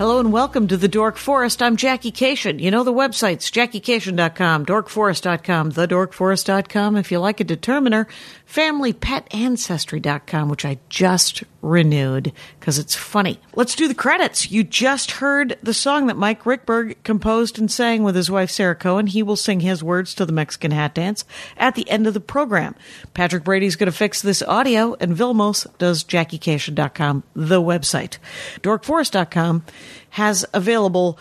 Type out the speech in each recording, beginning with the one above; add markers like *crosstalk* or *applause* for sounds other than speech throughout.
Hello and welcome to the Dork Forest. I'm Jackie Kashian. You know the websites, jackiekashian.com, dorkforest.com, thedorkforest.com. If you like a determiner, familypetancestry.com, which I just renewed because it's funny. Let's do the credits. You just heard the song that Mike Ruekberg composed and sang with his wife Sarah Cohen. He will sing his words to the Mexican hat dance at the end of the program. Patrick Brady's going to fix this audio, and Vilmos does jackiekashian.com, the website. Dorkforest.com has available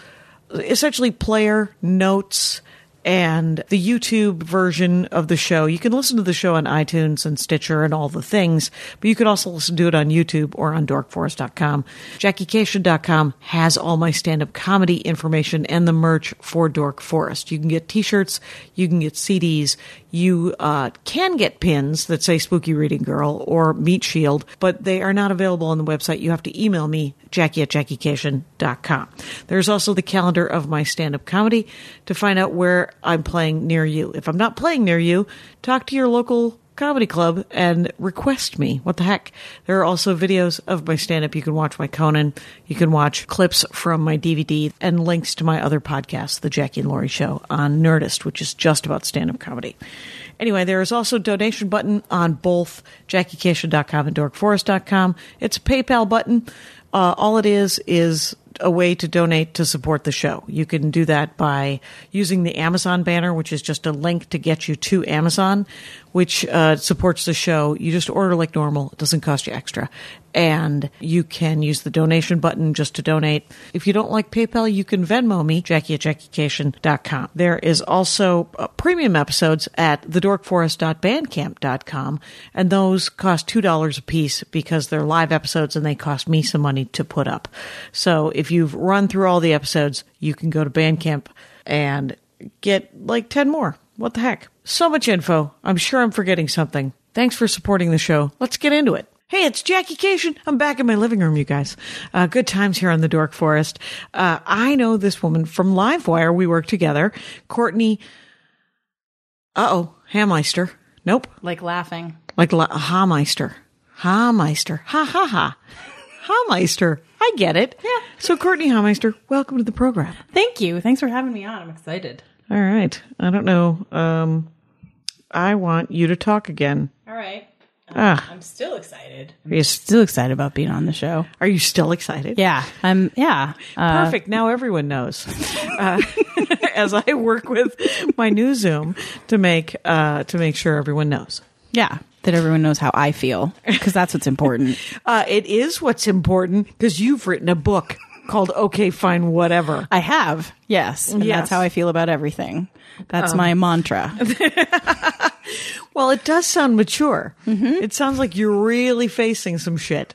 essentially player notes and the YouTube version of the show. You can listen to the show on iTunes and Stitcher and all the things, but you can also listen to it on YouTube or on dorkforest.com. JackieKashian.com has all my stand-up comedy information and the merch for Dork Forest. You can get t-shirts, you can get CDs, you uh, can get pins that say Spooky Reading Girl or Meat Shield, but they are not available on the website. You have to email me, Jackie at JackieKashian.com. There's also the calendar of my stand-up comedy to find out where I'm playing near you. If I'm not playing near you, talk to your local comedy club and request me. What the heck? There are also videos of my stand up. You can watch my Conan. You can watch clips from my DVD and links to my other podcasts, The Jackie and Laurie Show on Nerdist, which is just about stand up comedy. Anyway, there is also a donation button on both JackieKashian.com and DorkForest.com. It's a PayPal button. Uh, all it is is a way to donate to support the show. You can do that by using the Amazon banner, which is just a link to get you to Amazon, which uh, supports the show. You just order like normal. It doesn't cost you extra. And you can use the donation button just to donate. If you don't like PayPal, you can Venmo me, Jackie at JackieKashian.com. There is also uh, premium episodes at thedorkforest.bandcamp.com, and those cost $2 a piece because they're live episodes and they cost me some money to put up. So if you've run through all the episodes, you can go to Bandcamp and get like 10 more. What the heck? So much info. I'm sure I'm forgetting something. Thanks for supporting the show. Let's get into it. Hey, it's Jackie Kashian. I'm back in my living room, you guys. Uh, good times here on the Dork Forest. Uh, I know this woman from Livewire. We work together. Courtney. Uh oh, Hammeister. Nope. like laughing. Like La- Hameister. Hameister. Ha ha ha. Hameister. I get it. Yeah. So, Courtney Hameister, welcome to the program. Thank you. Thanks for having me on. I'm excited. All right. I don't know. Um, I want you to talk again. All right. Ah, I'm still excited. are you, Still excited about being on the show. are you still excited? Yeah. I'm yeah. Uh, Perfect. Now everyone knows. *laughs* Uh, *laughs* as I work with my new Zoom to make uh, to make sure everyone knows. yeah. That everyone knows how I feel because that's what's important. *laughs* Uh, it is what's important because you've written a book called "Okay, Fine, Whatever." I have. Yes. And Yes. that's how I feel about everything. That's my mantra. *laughs* Well, it does sound mature. It sounds like you're really facing some shit.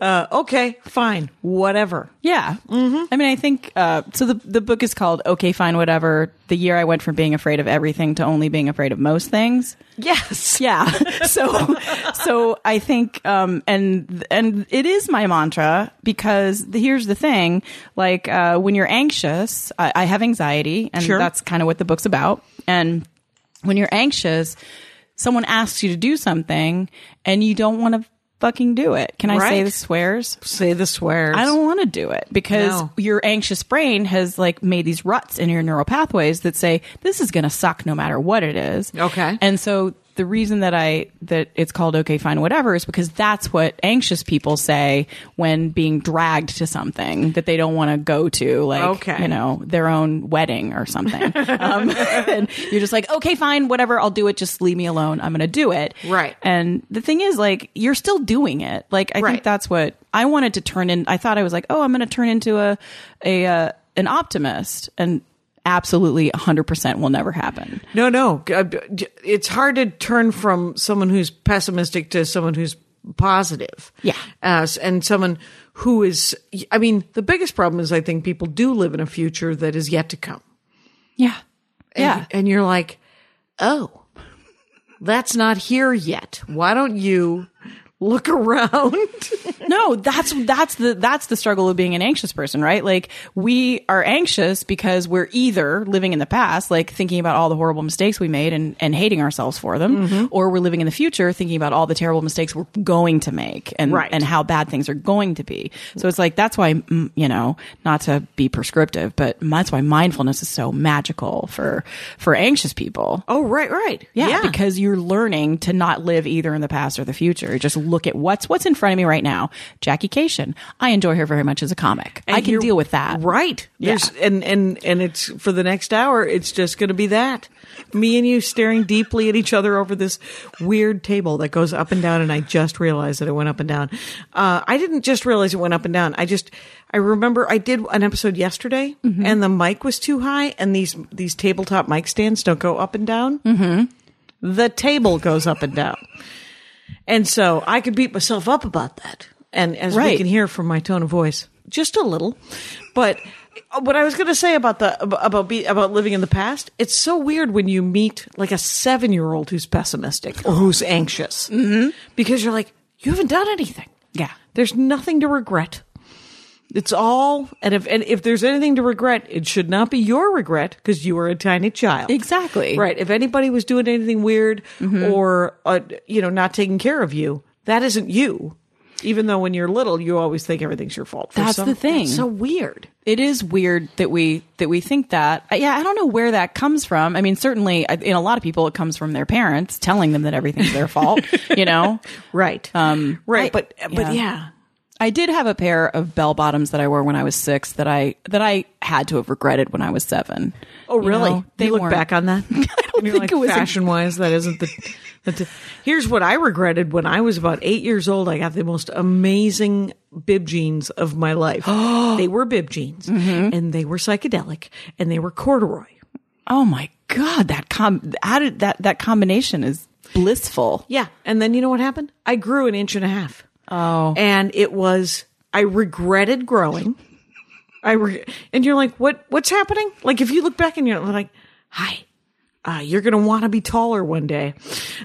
Uh, okay, fine, whatever. Yeah. Mm-hmm. I mean, I think uh, so. The the book is called "Okay, Fine, Whatever." The year I went from being afraid of everything to only being afraid of most things. Yes. *laughs* Yeah. *laughs* So, so I think, um, and and it is my mantra because the, here's the thing: like uh, when you're anxious, I, I have anxiety, and Sure. that's kind of what the book's about. And when you're anxious, someone asks you to do something, and you don't want to fucking do it. Can I say the swears? Say the swears. I don't want to do it because No. your anxious brain has like made these ruts in your neural pathways that say this is going to suck no matter what it is. Okay. And so the reason that I that it's called okay fine whatever is because that's what anxious people say when being dragged to something that they don't want to go to like Okay. you know their own wedding or something. *laughs* um, *laughs* and you're just like okay fine whatever I'll do it just leave me alone I'm going to do it. Right. And the thing is like you're still doing it. Like I Right. think that's what I wanted to turn in. I thought I was like, oh, I'm going to turn into a a uh, an optimist, and absolutely 100 percent will never happen. No, no. Uh, It's hard to turn from someone who's pessimistic to someone who's positive. Yeah. As and someone who is. I mean, the biggest problem is I think people do live in a future that is yet to come. Yeah. And, Yeah. And you're like, oh, that's not here yet. Why don't you look around. no, that's that's the that's the struggle of being an anxious person, right? Like we are anxious because we're either living in the past, like thinking about all the horrible mistakes we made and, and hating ourselves for them, Mm-hmm. or we're living in the future thinking about all the terrible mistakes we're going to make and Right. and how bad things are going to be. So it's like that's why mm, you know, not to be prescriptive, but that's why mindfulness is so magical for for anxious people. oh, right, right. Yeah, because you're learning to not live either in the past or the future. Just look at what's what's in front of me right now. Jackie Kashian. I enjoy her very much as a comic. And I can deal with that. Right. Yeah. There's and and and it's for the next hour. It's just going to be that me and you staring deeply at each other over this weird table that goes up and down. And I just realized that it went up and down. Uh, I didn't just realize it went up and down. I just I remember I did an episode yesterday, Mm-hmm. and the mic was too high, and these these tabletop mic stands don't go up and down. Mm-hmm. The table goes up and down. And so I could beat myself up about that. And as we can hear from my tone of voice, just a little. But what I was going to say about the about be, about living in the past, it's so weird when you meet like a seven year old who's pessimistic or who's anxious, mm-hmm. because you're like, you haven't done anything. Yeah. There's nothing to regret. It's all, and if and if there's anything to regret, it should not be your regret because you were a tiny child. Exactly. Right. If anybody was doing anything weird or uh, you know not taking care of you, that isn't you. Even though when you're little, you always think everything's your fault. For That's some- the thing. That's so weird. It is weird that we that we think that. Uh, Yeah, I don't know where that comes from. I mean, certainly uh, in a lot of people, it comes from their parents telling them that everything's their fault. *laughs* You know. Right. Um, right. I- but but yeah. yeah. I did have a pair of bell bottoms that I wore when I was six that I that I had to have regretted when I was seven. Oh, You really? know, they look weren't- back on that. *laughs* I don't think it was fashion wise. That isn't the. the here's what I regretted when I was about eight years old. I got the most amazing bib jeans of my life. *gasps* they were bib jeans, Mm-hmm. and they were psychedelic, and they were corduroy. Oh my god, that com did that that combination is blissful. Yeah. And then you know what happened? I grew an inch and a half. Oh. And it was, I regretted growing. I re- and you're like, what, what's happening? Like, if you look back and you're like, hi, uh, you're going to want to be taller one day.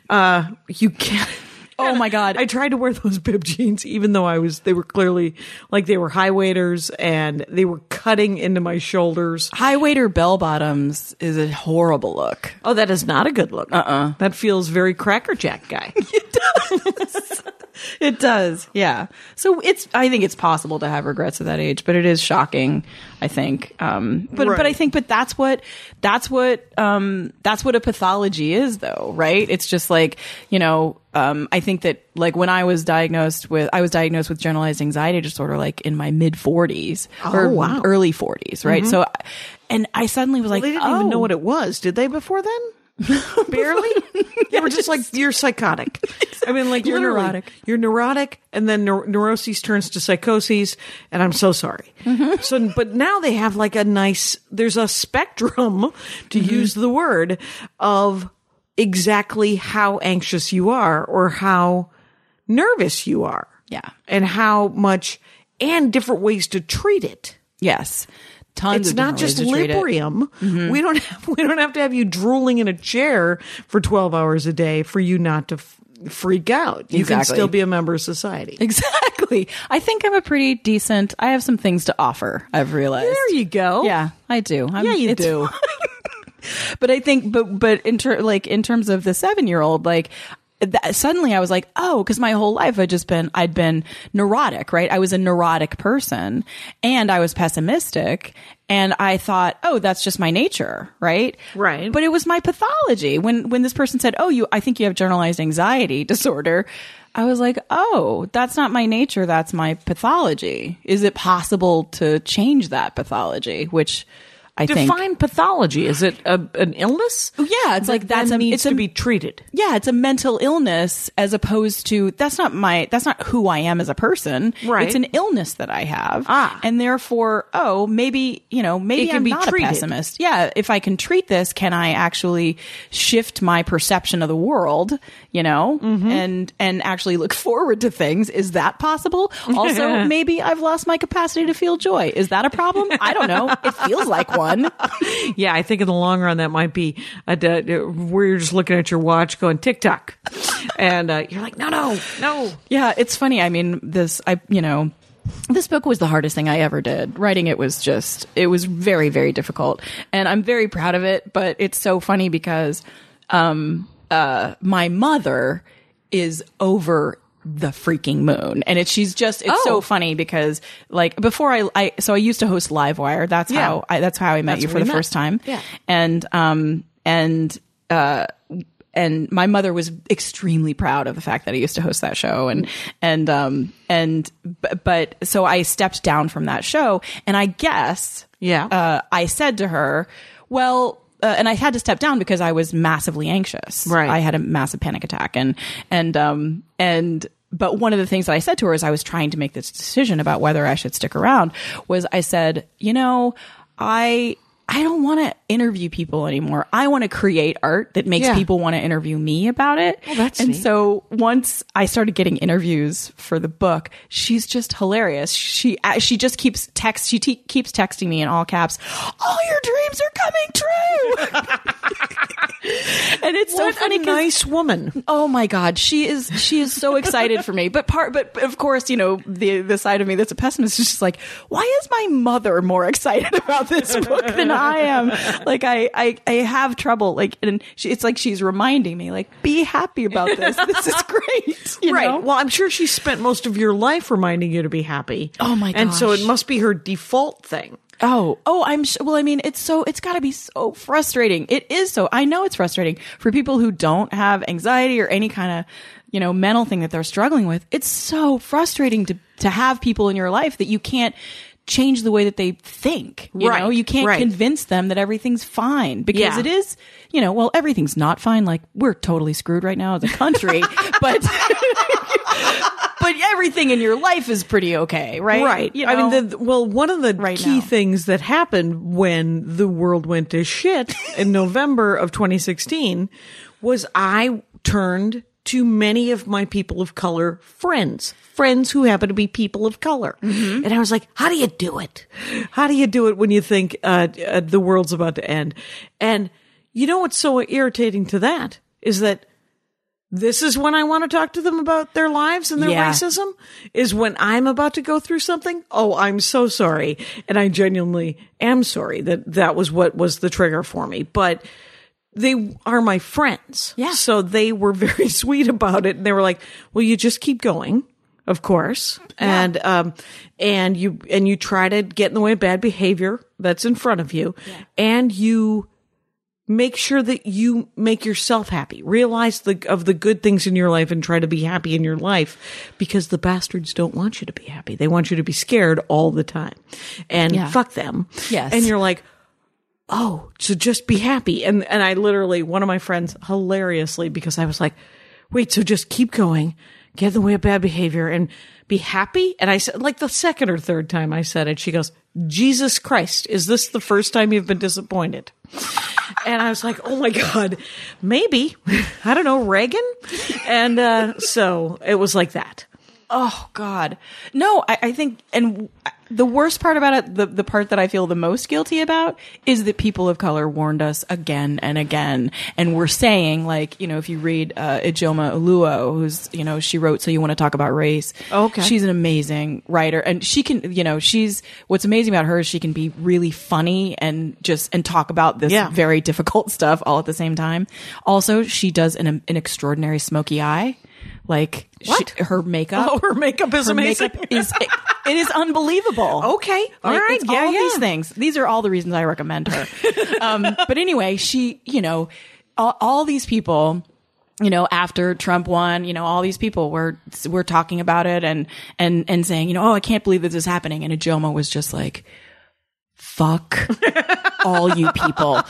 Uh, you can't. *laughs* Oh my god. *laughs* I tried to wear those bib jeans, even though I was, they were clearly like they were high waiters and they were cutting into my shoulders. High waiter bell bottoms is a horrible look. Oh, that is not a good look. Uh uh That feels very crackerjack guy. *laughs* It does. *laughs* Yeah. So it's I think it's possible to have regrets at that age, but it is shocking, I think. Um but Right. but I think but that's what that's what um that's what a pathology is though, right? It's just like, you know, um I think that like when I was diagnosed with I was diagnosed with generalized anxiety disorder like in my mid 40s or Oh, wow. early 40s, right? So and I suddenly was like, they didn't oh. even know what it was, did they? Before then, *laughs* barely. you were just like you're psychotic. I mean, like You're literally, neurotic. You're neurotic, and then neur- neuroses turns to psychoses, and I'm so sorry. Mm-hmm. So, but now they have like a nice. There's a spectrum, to Mm-hmm. use the word, of exactly how anxious you are or how nervous you are. Yeah. and how much, and different ways to treat it Yes. Tons it's of not just ways to treat it. librium. Mm-hmm. We don't have *laughs* we don't have to have you drooling in a chair for twelve hours a day for you not to f- freak out. You can still be a member of society. *laughs* Exactly. I think I'm a pretty decent. I have some things to offer. I've realized. There you go. Yeah, I do. I'm, Yeah, you do. *laughs* but I think, but but in ter- like in terms of the seven year old, like. That, suddenly I was like, oh, because my whole life I'd just been, I'd been neurotic, right? I was a neurotic person and I was pessimistic and I thought, oh, that's just my nature, right? Right. But it was my pathology. When, when this person said, oh, you, I think you have generalized anxiety *laughs* disorder. I was like, oh, that's not my nature. That's my pathology. Is it possible to change that pathology? Which I think Define pathology. Is it a, an illness? yeah, it's like that's that a, needs it's to be treated. yeah, it's a mental illness as opposed to that's not my that's not who I am as a person. Right. It's an illness that I have. Ah. And therefore, oh, maybe, you know, maybe I'm be not treated. a pessimist. Yeah, if I can treat this, can I actually shift my perception of the world, you know? Mm-hmm. And and actually look *laughs* forward to things. Is that possible? Also, *laughs* maybe I've lost my capacity to feel joy. Is that a problem? I don't know. It feels like one. *laughs* Yeah, I think in the long run that might be a, d- where you're just looking at your watch going tick tock, and uh, you're like, no, no, no. Yeah, it's funny. I mean, this, I, you know, this book was the hardest thing I ever did. Writing it was just, it was very, very difficult. And I'm very proud of it, but it's so funny because, um, uh, my mother is over the freaking moon and it's she's just it's so Oh. funny because like before I, I so I used to host Livewire that's Yeah. how I that's how I met That's you for the met. first time Yeah. and um and uh and my mother was extremely proud of the fact that I used to host that show and and um and but so I stepped down from that show and I guess Yeah. uh I said to her well uh, and I had to step down because I was massively anxious. Right. I had a massive panic attack and and um and but one of the things that I said to her as I was trying to make this decision about whether I should stick around was I said, you know, I I don't want to interview people anymore. I want to create art that makes Yeah. people want to interview me about it. that's and neat. so once I started getting interviews for the book, she's just hilarious. She uh, she just keeps text she te- keeps texting me in all caps. All your dreams are coming true. *laughs* and it's so What funny a nice woman. Oh my God, she is she is so excited for me. But part, but of course, you know the the side of me that's a pessimist is just like, why is my mother more excited *laughs* about this book than *laughs* I am? Like I I, I have trouble. Like and she, it's like she's reminding me, like, be happy about this. This is *laughs* great. You right. know? Well, I'm sure she spent most of your life reminding you to be happy. Oh my god. And so it must be her default thing. Oh, oh, I'm sh- well. I mean, it's so it's got to be so frustrating. It is so. I know it's frustrating for people who don't have anxiety or any kind of you know mental thing that they're struggling with. It's so frustrating to to have people in your life that you can't change the way that they think. You Right, know, you can't right. convince them that everything's fine because Yeah. it is. You know, well, everything's not fine. Like we're totally screwed right now as a country, *laughs* but. *laughs* But everything in your life is pretty okay, right? Right. You know? I mean, the, well, one of the Right key now. things that happened when the world went to shit in *laughs* November of 2016 was I turned to many of my people of color friends, friends who happen to be people of color. Mm-hmm. And I was like, how do you do it? How do you do it when you think uh, uh, the world's about to end? And you know what's so irritating to that is that this is when I want to talk to them about their lives and their Yeah. racism is when I'm about to go through something. Oh, I'm so sorry. And I genuinely am sorry that that was what was the trigger for me. But they are my friends. Yeah. So they were very *laughs* sweet about it. And they were like, well, you just keep going. Of course. And, um, and you, and you try to get in the way of bad behavior that's in front of you. And you, make sure that you make yourself happy. Realize the of the good things in your life and try to be happy in your life because the bastards don't want you to be happy. They want you to be scared all the time. And Yeah. fuck them. Yes. And you're like, "Oh, so just be happy." And and I literally one of my friends hilariously because I was like, "Wait, so just keep going. Get in the way of bad behavior and be happy?" And I said like the second or third time I said it, she goes, "Jesus Christ, is this the first time you've been disappointed?" And I was like, oh my God, maybe. *laughs* I don't know, Reagan? And uh, so it was like that. Oh God, no! I, I think, and the worst part about it, the the part that I feel the most guilty about, is that people of color warned us again and again, and we're saying like, you know, if you read uh, Ijeoma Oluo, who's you know, she wrote "So You Want to Talk About Race." Okay. she's an amazing writer, and she can, you know, she's what's amazing about her is she can be really funny and just and talk about this Yeah. very difficult *laughs* stuff all at the same time. Also, she does an an extraordinary smoky eye. Like What? she- her makeup. Oh, her makeup is Her amazing. makeup is it, it is unbelievable. *laughs* Okay. All Like, right. Yeah, all yeah. these things. These are all the reasons I recommend her. *laughs* um, but anyway, she, you know, all, all these people. You know, after Trump won, you know, all these people were were talking about it and and and saying, you know, oh, I can't believe this is happening. And Ijeoma was just like, fuck *laughs* all you people.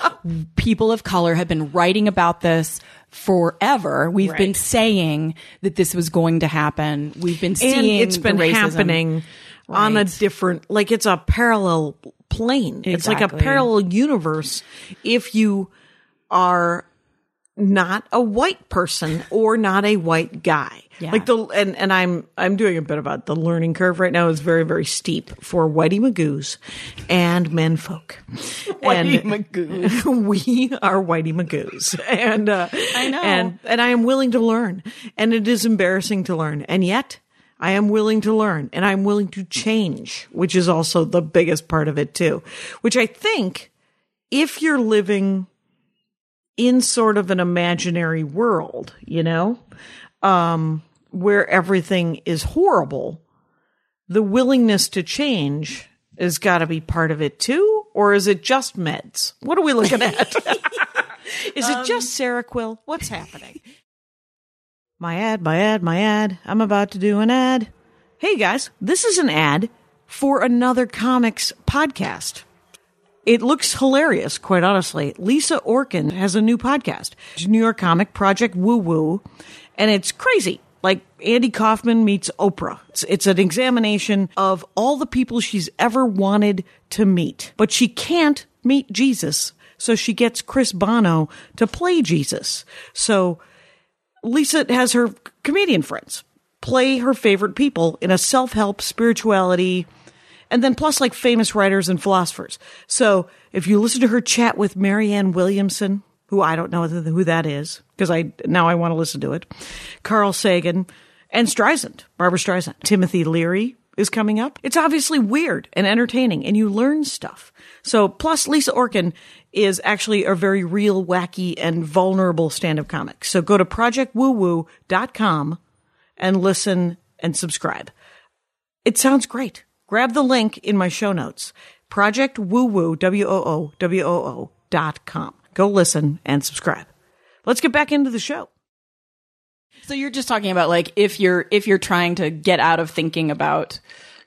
People of color have been writing about this forever. We've been saying that this was going to happen. We've been seeing and it's been happening on a different, like it's a parallel plane. It's like a parallel universe if you are not a white person or not a white guy. Yeah. Like the and and I'm I'm doing a bit about the learning curve right now is very very steep for whitey magoos and men folk. *laughs* Whitey magoos. *laughs* we are whitey magoos, and uh, I know. and and I am willing to learn, and it is embarrassing to learn, and yet. I am willing to learn and I'm willing to change, which is also the biggest part of it too. Which I think if you're living in sort of an imaginary world, you know, um, where everything is horrible, the willingness to change has got to be part of it too, or is it just meds? What are we looking at? *laughs* is it just Seroquel? What's happening? My ad, my ad, my ad. I'm about to do an ad. Hey guys, this is an ad for another comics podcast. It looks hilarious, quite honestly. Lisa Orkin has a new podcast, New York comic Project Woo Woo, and it's crazy. Like Andy Kaufman meets Oprah. It's, it's an examination of all the people she's ever wanted to meet, but she can't meet Jesus. So she gets Chris Bono to play Jesus. So Lisa has her comedian friends play her favorite people in a self help spirituality, and then plus like famous writers and philosophers. So if you listen to her chat with Marianne Williamson, who I don't know who that is because I now I want to listen to it, Carl Sagan, and Streisand, Barbra Streisand, Timothy Leary is coming up. It's obviously weird and entertaining, and you learn stuff. So plus Lisa Orkin is actually a very real, wacky, and vulnerable stand-up comic. So go to projectwoowoo.com and listen and subscribe. It sounds great. Grab the link in my show notes. Project Woo Woo, W-O-O, W-O-O dot com. Go listen and subscribe. Let's get back into the show. So you're just talking about like if you're if you're trying to get out of thinking about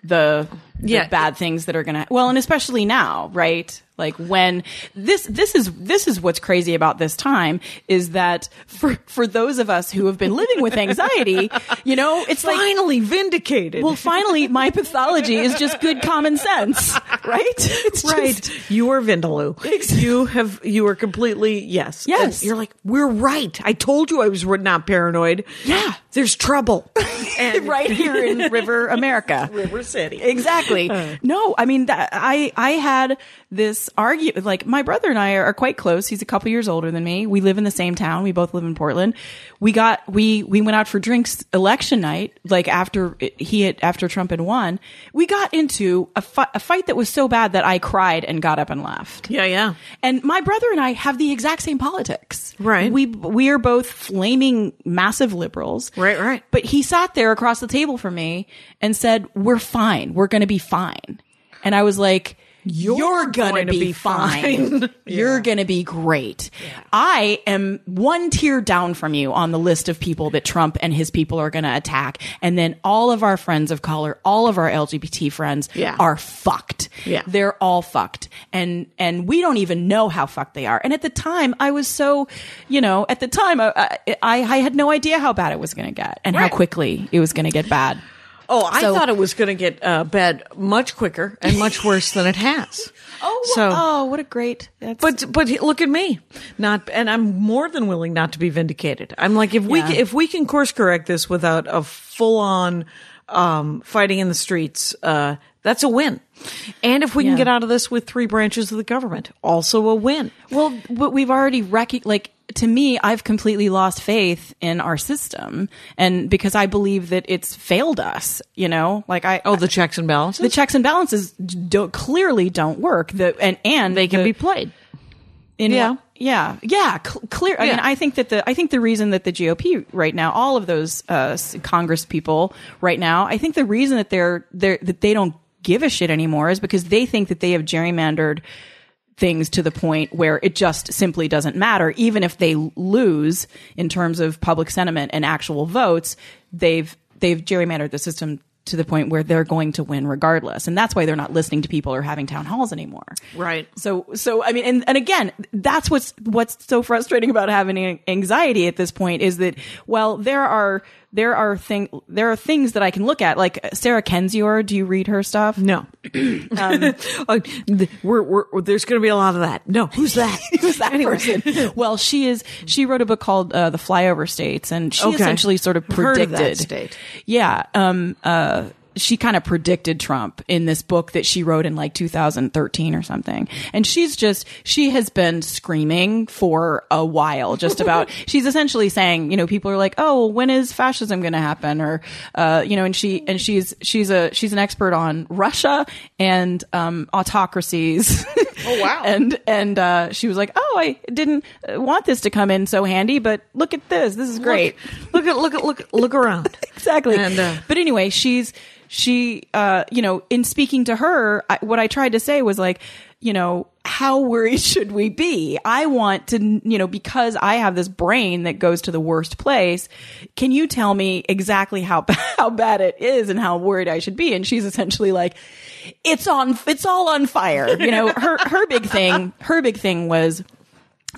the, the Yeah. bad things that are gonna well, and especially now, right? Like when this this is this is what's crazy about this time is that for for those of us who have been living with anxiety, you know, it's like Finally vindicated. well, finally, my pathology is just good common sense, right? It's just- right. you are Vindaloo. You have, you are completely, yes. Yes. And you're like, we're right. I told you I was not paranoid. Yeah. There's trouble. *laughs* And right here in River America. *laughs* River City. Exactly. *laughs* No, I mean that I I had this argument. Like my brother and I are, are quite close. He's a couple years older than me. We live in the same town. We both live in Portland. We got we we went out for drinks election night. Like after he had after Trump had won, we got into a, fi- a fight that was so bad that I cried and got up and left. Yeah, yeah. And my brother and I have the exact same politics. Right. We we are both flaming massive liberals. Right, right. But he sat there across the table from me and said, "We're fine. We're going to be fine." And I was like, "You're, going to to be, be fine. fine." *laughs* You're to be great. I am one tier down from you on the list of people that Trump and his people are to attack, and then all of our friends of color, all of our LGBT friends, Yeah. are fucked. Yeah. They're all fucked. And and we don't even know how fucked they are. And at the time I was so, you know, at the time I I, I had no idea how bad it was to get and how quickly it was to get bad. Oh, I So- thought it was going to get uh, bad much quicker and much *laughs* worse than it has. Oh, So- oh, what a great. But but look at me, not and I'm more than willing not to be vindicated. I'm like if we if we can course correct this without a full on um, fighting in the streets, uh, that's a win. And if we can get out of this with three branches of the government, also a win. well, but we've already rec- like to me, I've completely lost faith in our system, and because I believe that it's failed us. You know, like I Oh, the checks and balances. the checks and balances don't clearly don't work. The and and they can the- be played. In Yeah. what- yeah, yeah, cl- clear. I mean, I think that the I think the reason that the GOP right now, all of those uh, Congress people right now, I think the reason that they're they're that they don't give a shit anymore is because they think that they have gerrymandered things to the point where it just simply doesn't matter. Even if they lose in terms of public sentiment and actual votes, they've they've gerrymandered the system to the point where they're going to win regardless, and that's why they're not listening to people or having town halls anymore. Right. So, so I mean, and, and again, that's what's what's so frustrating about having anxiety at this point is that well, there are there are thing there are things that I can look at. Like Sarah Kendzior, do you read her stuff? No. *clears throat* Um, *laughs* oh, th- we're, we're, there's going to be a lot of that. No, who's that? *laughs* Who's that person? *laughs* Well, she is. She wrote a book called uh, "The Flyover States," and she Okay. essentially sort of I've heard of predicted. that state. Yeah. Um. Uh. She kind of predicted Trump in this book that she wrote in like 2013 or something. And she's just, she has been screaming for a while just about, *laughs* she's essentially saying, you know, people are like, oh, when is fascism going to happen? Or, uh, you know, and she, and she's, she's a, she's an expert on Russia and, um, autocracies. Oh, wow. *laughs* and, and, uh, she was like, oh, I didn't want this to come in so handy, but look at this. This is great Look, look at, look at, look, look around. *laughs* exactly. And, uh, but anyway, she's she uh you know in speaking to her I, what I tried to say was like you know how worried *laughs* should we be? I want to you know because I have this brain that goes to the worst place can you tell me exactly how *laughs* how bad it is and how worried I should be? And she's essentially like it's on it's all on fire. You know her her big thing her big thing was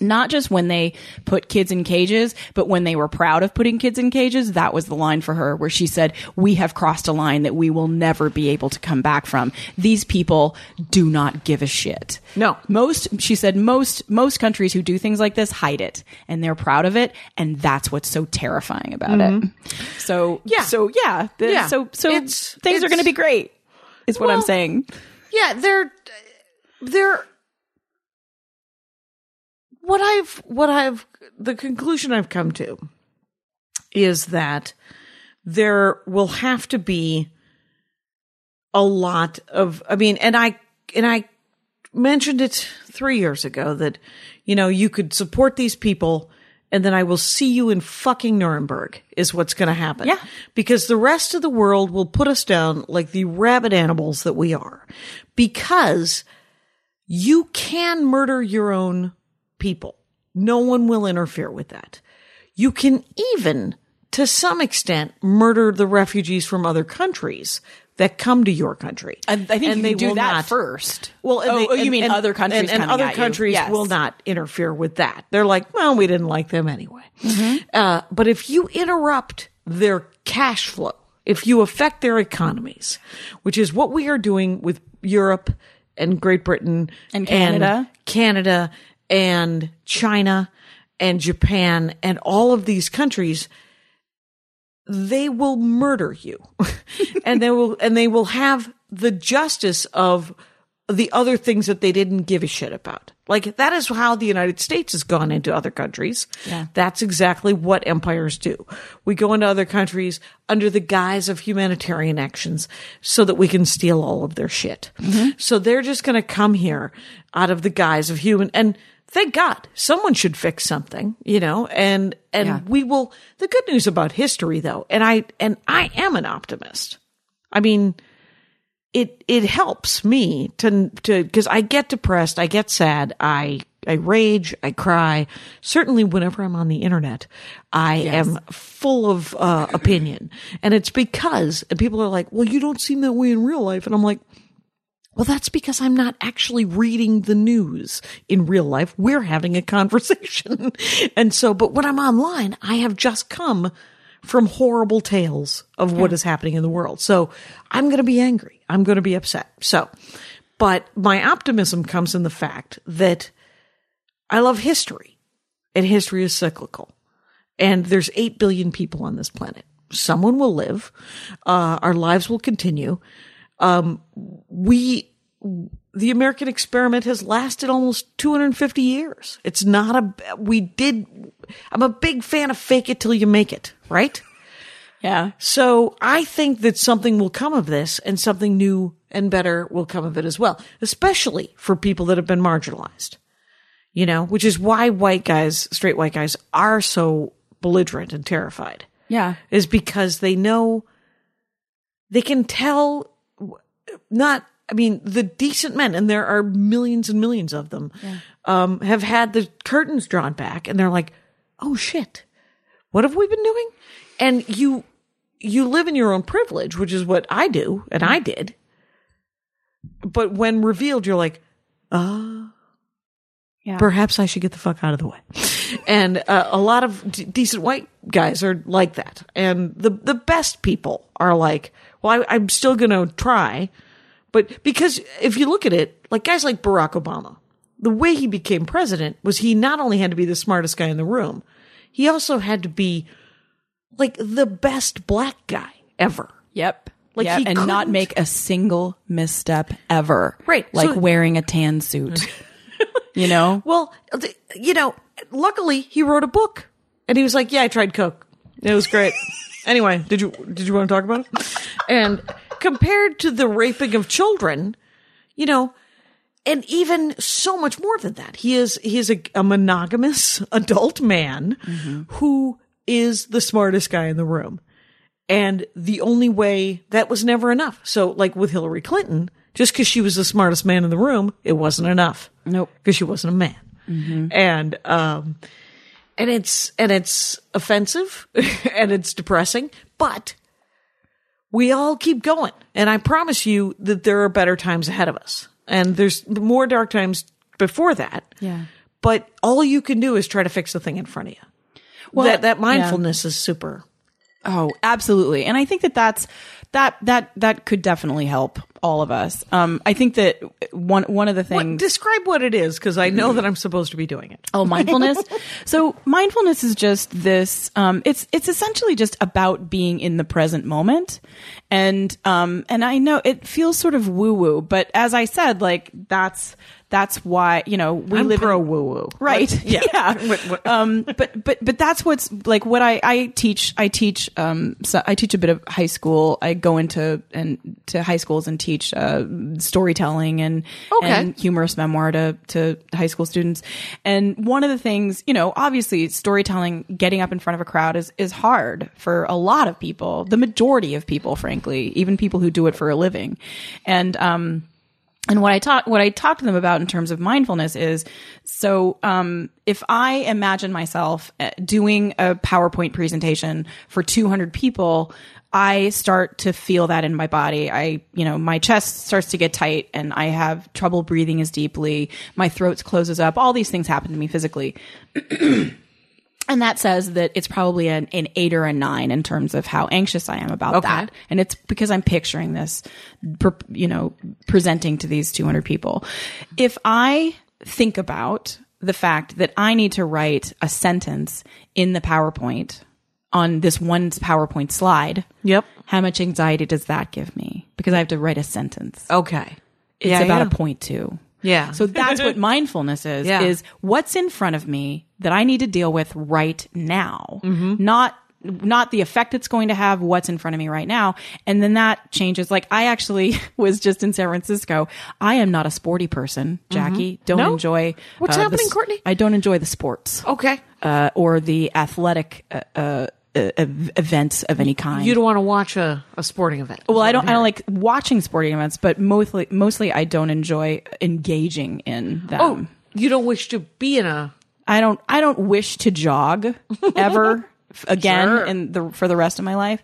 not just when they put kids in cages, but when they were proud of putting kids in cages, that was the line for her where she said, we have crossed a line that we will never be able to come back from. These people do not give a shit. No. Most, she said, most, most countries who do things like this hide it and they're proud of it. And that's what's so terrifying about it. So, Mm-hmm. Yeah. So yeah. the- Yeah. So, so It's- things are going to be great is what I'm saying. Yeah, they're they're what I've what I've the conclusion I've come to is that there will have to be a lot of I mean and I and I mentioned it 3 years ago that you know you could support these people and then I will see you in fucking Nuremberg is what's going to happen. Yeah. Because the rest of the world will put us down like the rabid animals that we are. Because you can murder your own people. No one will interfere with that. You can even, to some extent, murder the refugees from other countries that come to your country. I, I think And they do will that not- first. Well, and oh, they- oh, you and- mean and- other countries and, and other countries Yes. will not interfere with that. They're like, well, we didn't like them anyway. Uh, but if you interrupt their cash flow, if you affect their economies, which is what we are doing with Europe and Great Britain And Canada. Canada and China and Japan and all of these countries, they will murder you *laughs* and they will, and they will have the justice of the other things that they didn't give a shit about. Like that is how the United States has gone into other countries. Yeah. That's exactly what empires do. We go into other countries under the guise of humanitarian actions so that we can steal all of their shit. Mm-hmm. So they're just going to come here out of the guise of human and thank God someone should fix something, you know, and, and Yeah. we will, the good news about history though, and I, and I am an optimist. I mean, it it helps me to to because I get depressed, I get sad, I I rage, I cry. Certainly, whenever I'm on the internet, I am full of uh, opinion, and it's because and people are like, "Well, you don't seem that way in real life," and I'm like. Well, that's because I'm not actually reading the news in real life. We're having a conversation. *laughs* and so, but when I'm online, I have just come from horrible tales of what is happening in the world. So I'm going to be angry. I'm going to be upset. So, but my optimism comes in the fact that I love history and history is cyclical and there's 8 billion people on this planet. Someone will live. Uh, our lives will continue. Um, we, the American experiment has lasted almost 250 years. It's not a, we did, I'm a big fan of fake it till you make it, right? Yeah. So I think that something will come of this and something new and better will come of it as well, especially for people that have been marginalized. You know, which is why white guys, straight white guys are so belligerent and terrified Yeah. is because they know they can tell not I mean the decent men and there are millions and millions of them um have had the curtains drawn back and they're like oh shit. What have we been doing? And you you live in your own privilege which is what I do and I did. But when revealed you're like Yeah. perhaps I should get the fuck out of the way. And uh, a lot of d- decent white guys are like that. And the the best people are like, well, I, I'm still going to try, but because if you look at it, like guys like Barack Obama, the way he became president was he not only had to be the smartest guy in the room, he also had to be like the best black guy ever. Yep. Like, Yep, he and not couldn't- make a single misstep ever. Right, Like so- wearing a tan suit. *laughs* you know? Well, you know, luckily he wrote a book, and he was like, "Yeah, I tried coke. It was great." *laughs* anyway, did you did you want to talk about it? And compared to the raping of children, you know, and even so much more than that, he is he is a, a monogamous adult man who is the smartest guy in the room. And the only way that was never enough. So, like with Hillary Clinton, just because she was the smartest man in the room, it wasn't enough. Nope. Because she wasn't a man. And, um, and it's, and it's offensive *laughs* and it's depressing, but we all keep going. And I promise you that there are better times ahead of us. And there's more dark times before that. Yeah. But all you can do is try to fix the thing in front of you. Well, that, that yeah. mindfulness is super. Oh, absolutely. And I think that that's that that that could definitely help all of us. Um, I think that one one of the What, things describe what it is, because I know that I'm supposed to be doing it. Oh, mindfulness. *laughs* so mindfulness is just this. Um, it's it's essentially just about being in the present moment, and um, and I know it feels sort of woo woo, but as I said, like that's that's why you know we I'm live pro woo woo. right *laughs* Yeah. yeah, *laughs* What- what- um but but but that's what's like what i i teach i teach um so i teach a bit of high school. I go into and to high schools and teach uh storytelling and Okay. and humorous memoir to to high school students. And one of the things you know obviously storytelling getting up in front of a crowd is is hard for a lot of people the majority of people frankly even people who do it for a living. And um and what I talk what I talk to them about in terms of mindfulness is so um, if I imagine myself uh, doing a PowerPoint presentation for 200 people, I start to feel that in my body. I you know my chest starts to get tight and I have trouble breathing as deeply. My throat closes up. All these things happen to me physically. *clears throat* And that says that it's probably an, an eight or a nine in terms of how anxious I am about Okay. that. And it's because I'm picturing this, you know, presenting to these 200 people. If I think about the fact that I need to write a sentence in the PowerPoint on this one PowerPoint slide, Yep. how much anxiety does that give me? Because I have to write a sentence. Okay. It's Yeah, about yeah. a point two. Yeah. So that's what *laughs* mindfulness is, Yeah. is what's in front of me that I need to deal with right now. Mm-hmm. Not not the effect it's going to have what's in front of me right now and then that changes like i actually *laughs* was just in san francisco i am not a sporty person jackie don't Mm-hmm. No? enjoy What's uh, happening, s- Courtney? i don't enjoy the sports Okay. uh, or the athletic uh, uh, events of any kind You don't want to watch a, a sporting event. well, I don't. I don't like watching sporting events, but mostly, mostly, I don't enjoy engaging in them. Oh, you don't wish to be in a. I don't. I don't wish to jog ever *laughs* again Sure. in the for the rest of my life.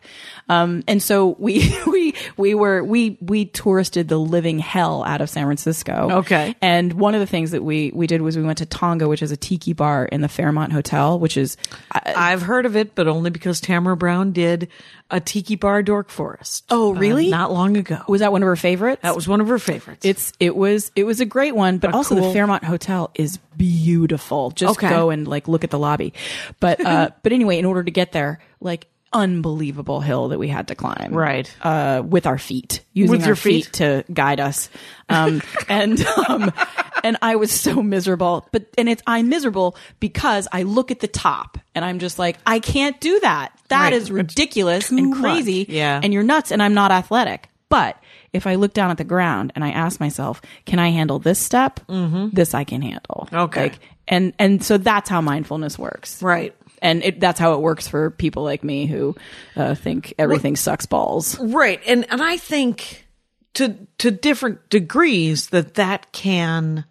Um, and so we *laughs* we we were we we touristed the living hell out of San Francisco. Okay. And one of the things that we we did was we went to Tonga, which is a tiki bar in the Fairmont Hotel, which is I've heard of it, but only because Tamara Brown did a tiki bar dork forest. Oh, really? not long ago. was that one of her favorites? that was one of her favorites. It's it was it was a great one, but also the cool- Fairmont Hotel is beautiful. Just Okay. go and like look at the lobby. But uh *laughs* but anyway, in order to get there, like unbelievable hill that we had to climb. Right. Uh with our feet. Using With our your feet? to guide us. Um *laughs* and um and I was so miserable. But and it's I'm miserable because I look at the top and I'm just like, I can't do that. That is Right. It's ridiculous and much. crazy. Yeah. And you're nuts and I'm not athletic. But if I look down at the ground and I ask myself, can I handle this step? Mm-hmm. This I can handle. Okay. Like, and, and so that's how mindfulness works. right. And it, that's how it works for people like me who uh, think everything sucks balls. Right. And and I think to to different degrees that that can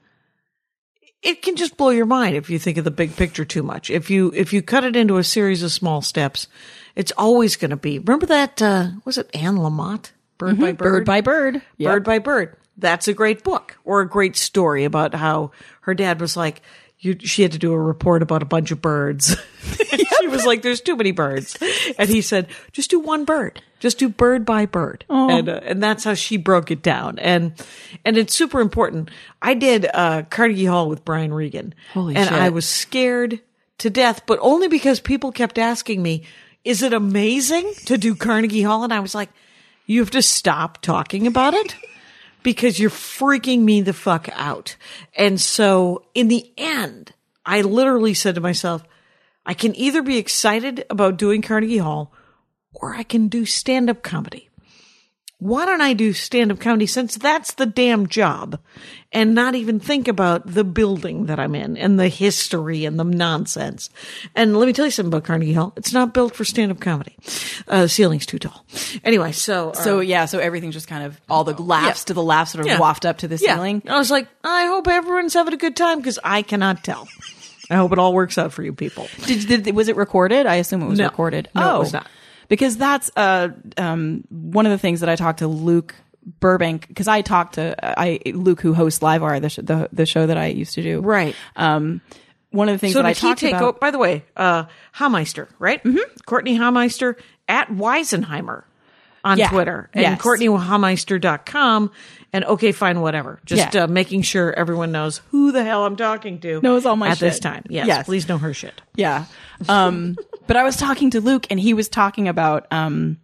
it can just blow your mind if you think of the big picture too much. If you if you cut it into a series of small steps, it's always going to be. Remember that uh was it Anne Lamott? Bird by bird. Bird by bird. Bird by Bird. That's a great book or a great story about how her dad was like, you, she had to do a report about a bunch of birds. *laughs* she was like, "There's too many birds," and he said, "Just do one bird. Just do bird by bird." And uh, and that's how she broke it down. And and it's super important. I did uh, Carnegie Hall with Brian Regan, Holy and shit. I was scared to death, but only because people kept asking me, "Is it amazing to do Carnegie Hall?" And I was like, "You have to stop talking about it." *laughs* because you're freaking me the fuck out. And so in the end, I literally said to myself, I can either be excited about doing Carnegie Hall or I can do stand up comedy. Why don't I do stand up comedy since that's the damn job and not even think about the building that I'm in and the history and the nonsense? And let me tell you something about Carnegie Hall. It's not built for stand up comedy. Uh, the ceiling's too tall. Anyway, so, uh, So yeah, so everything's just kind of all the laughs Yeah. to the laughs sort of Yeah. waft up to the Yeah. ceiling. I was like, I hope everyone's having a good time because I cannot tell. I hope it all works out for you people. Did, did was it recorded? I assume it was No. recorded. No, it oh, was not. Because that's uh um one of the things that I talked to Luke Burbank because I talked to I Luke who hosts Livewire the, sh- the the show that I used to do Right. Um, one of the things So that I talked take about. over? By the way, uh, Hameister, right? Mm-hmm. Courtney Hameister at Weisenheimer on Yeah. Twitter and Yes. CourtneyHameister.com and okay, fine, whatever. Just Yeah. uh, making sure everyone knows who the hell I'm talking to. Knows all my at this time. Yes, Yes. please know her shit. Yeah. Um, *laughs* but I was talking to Luke and he was talking about, um,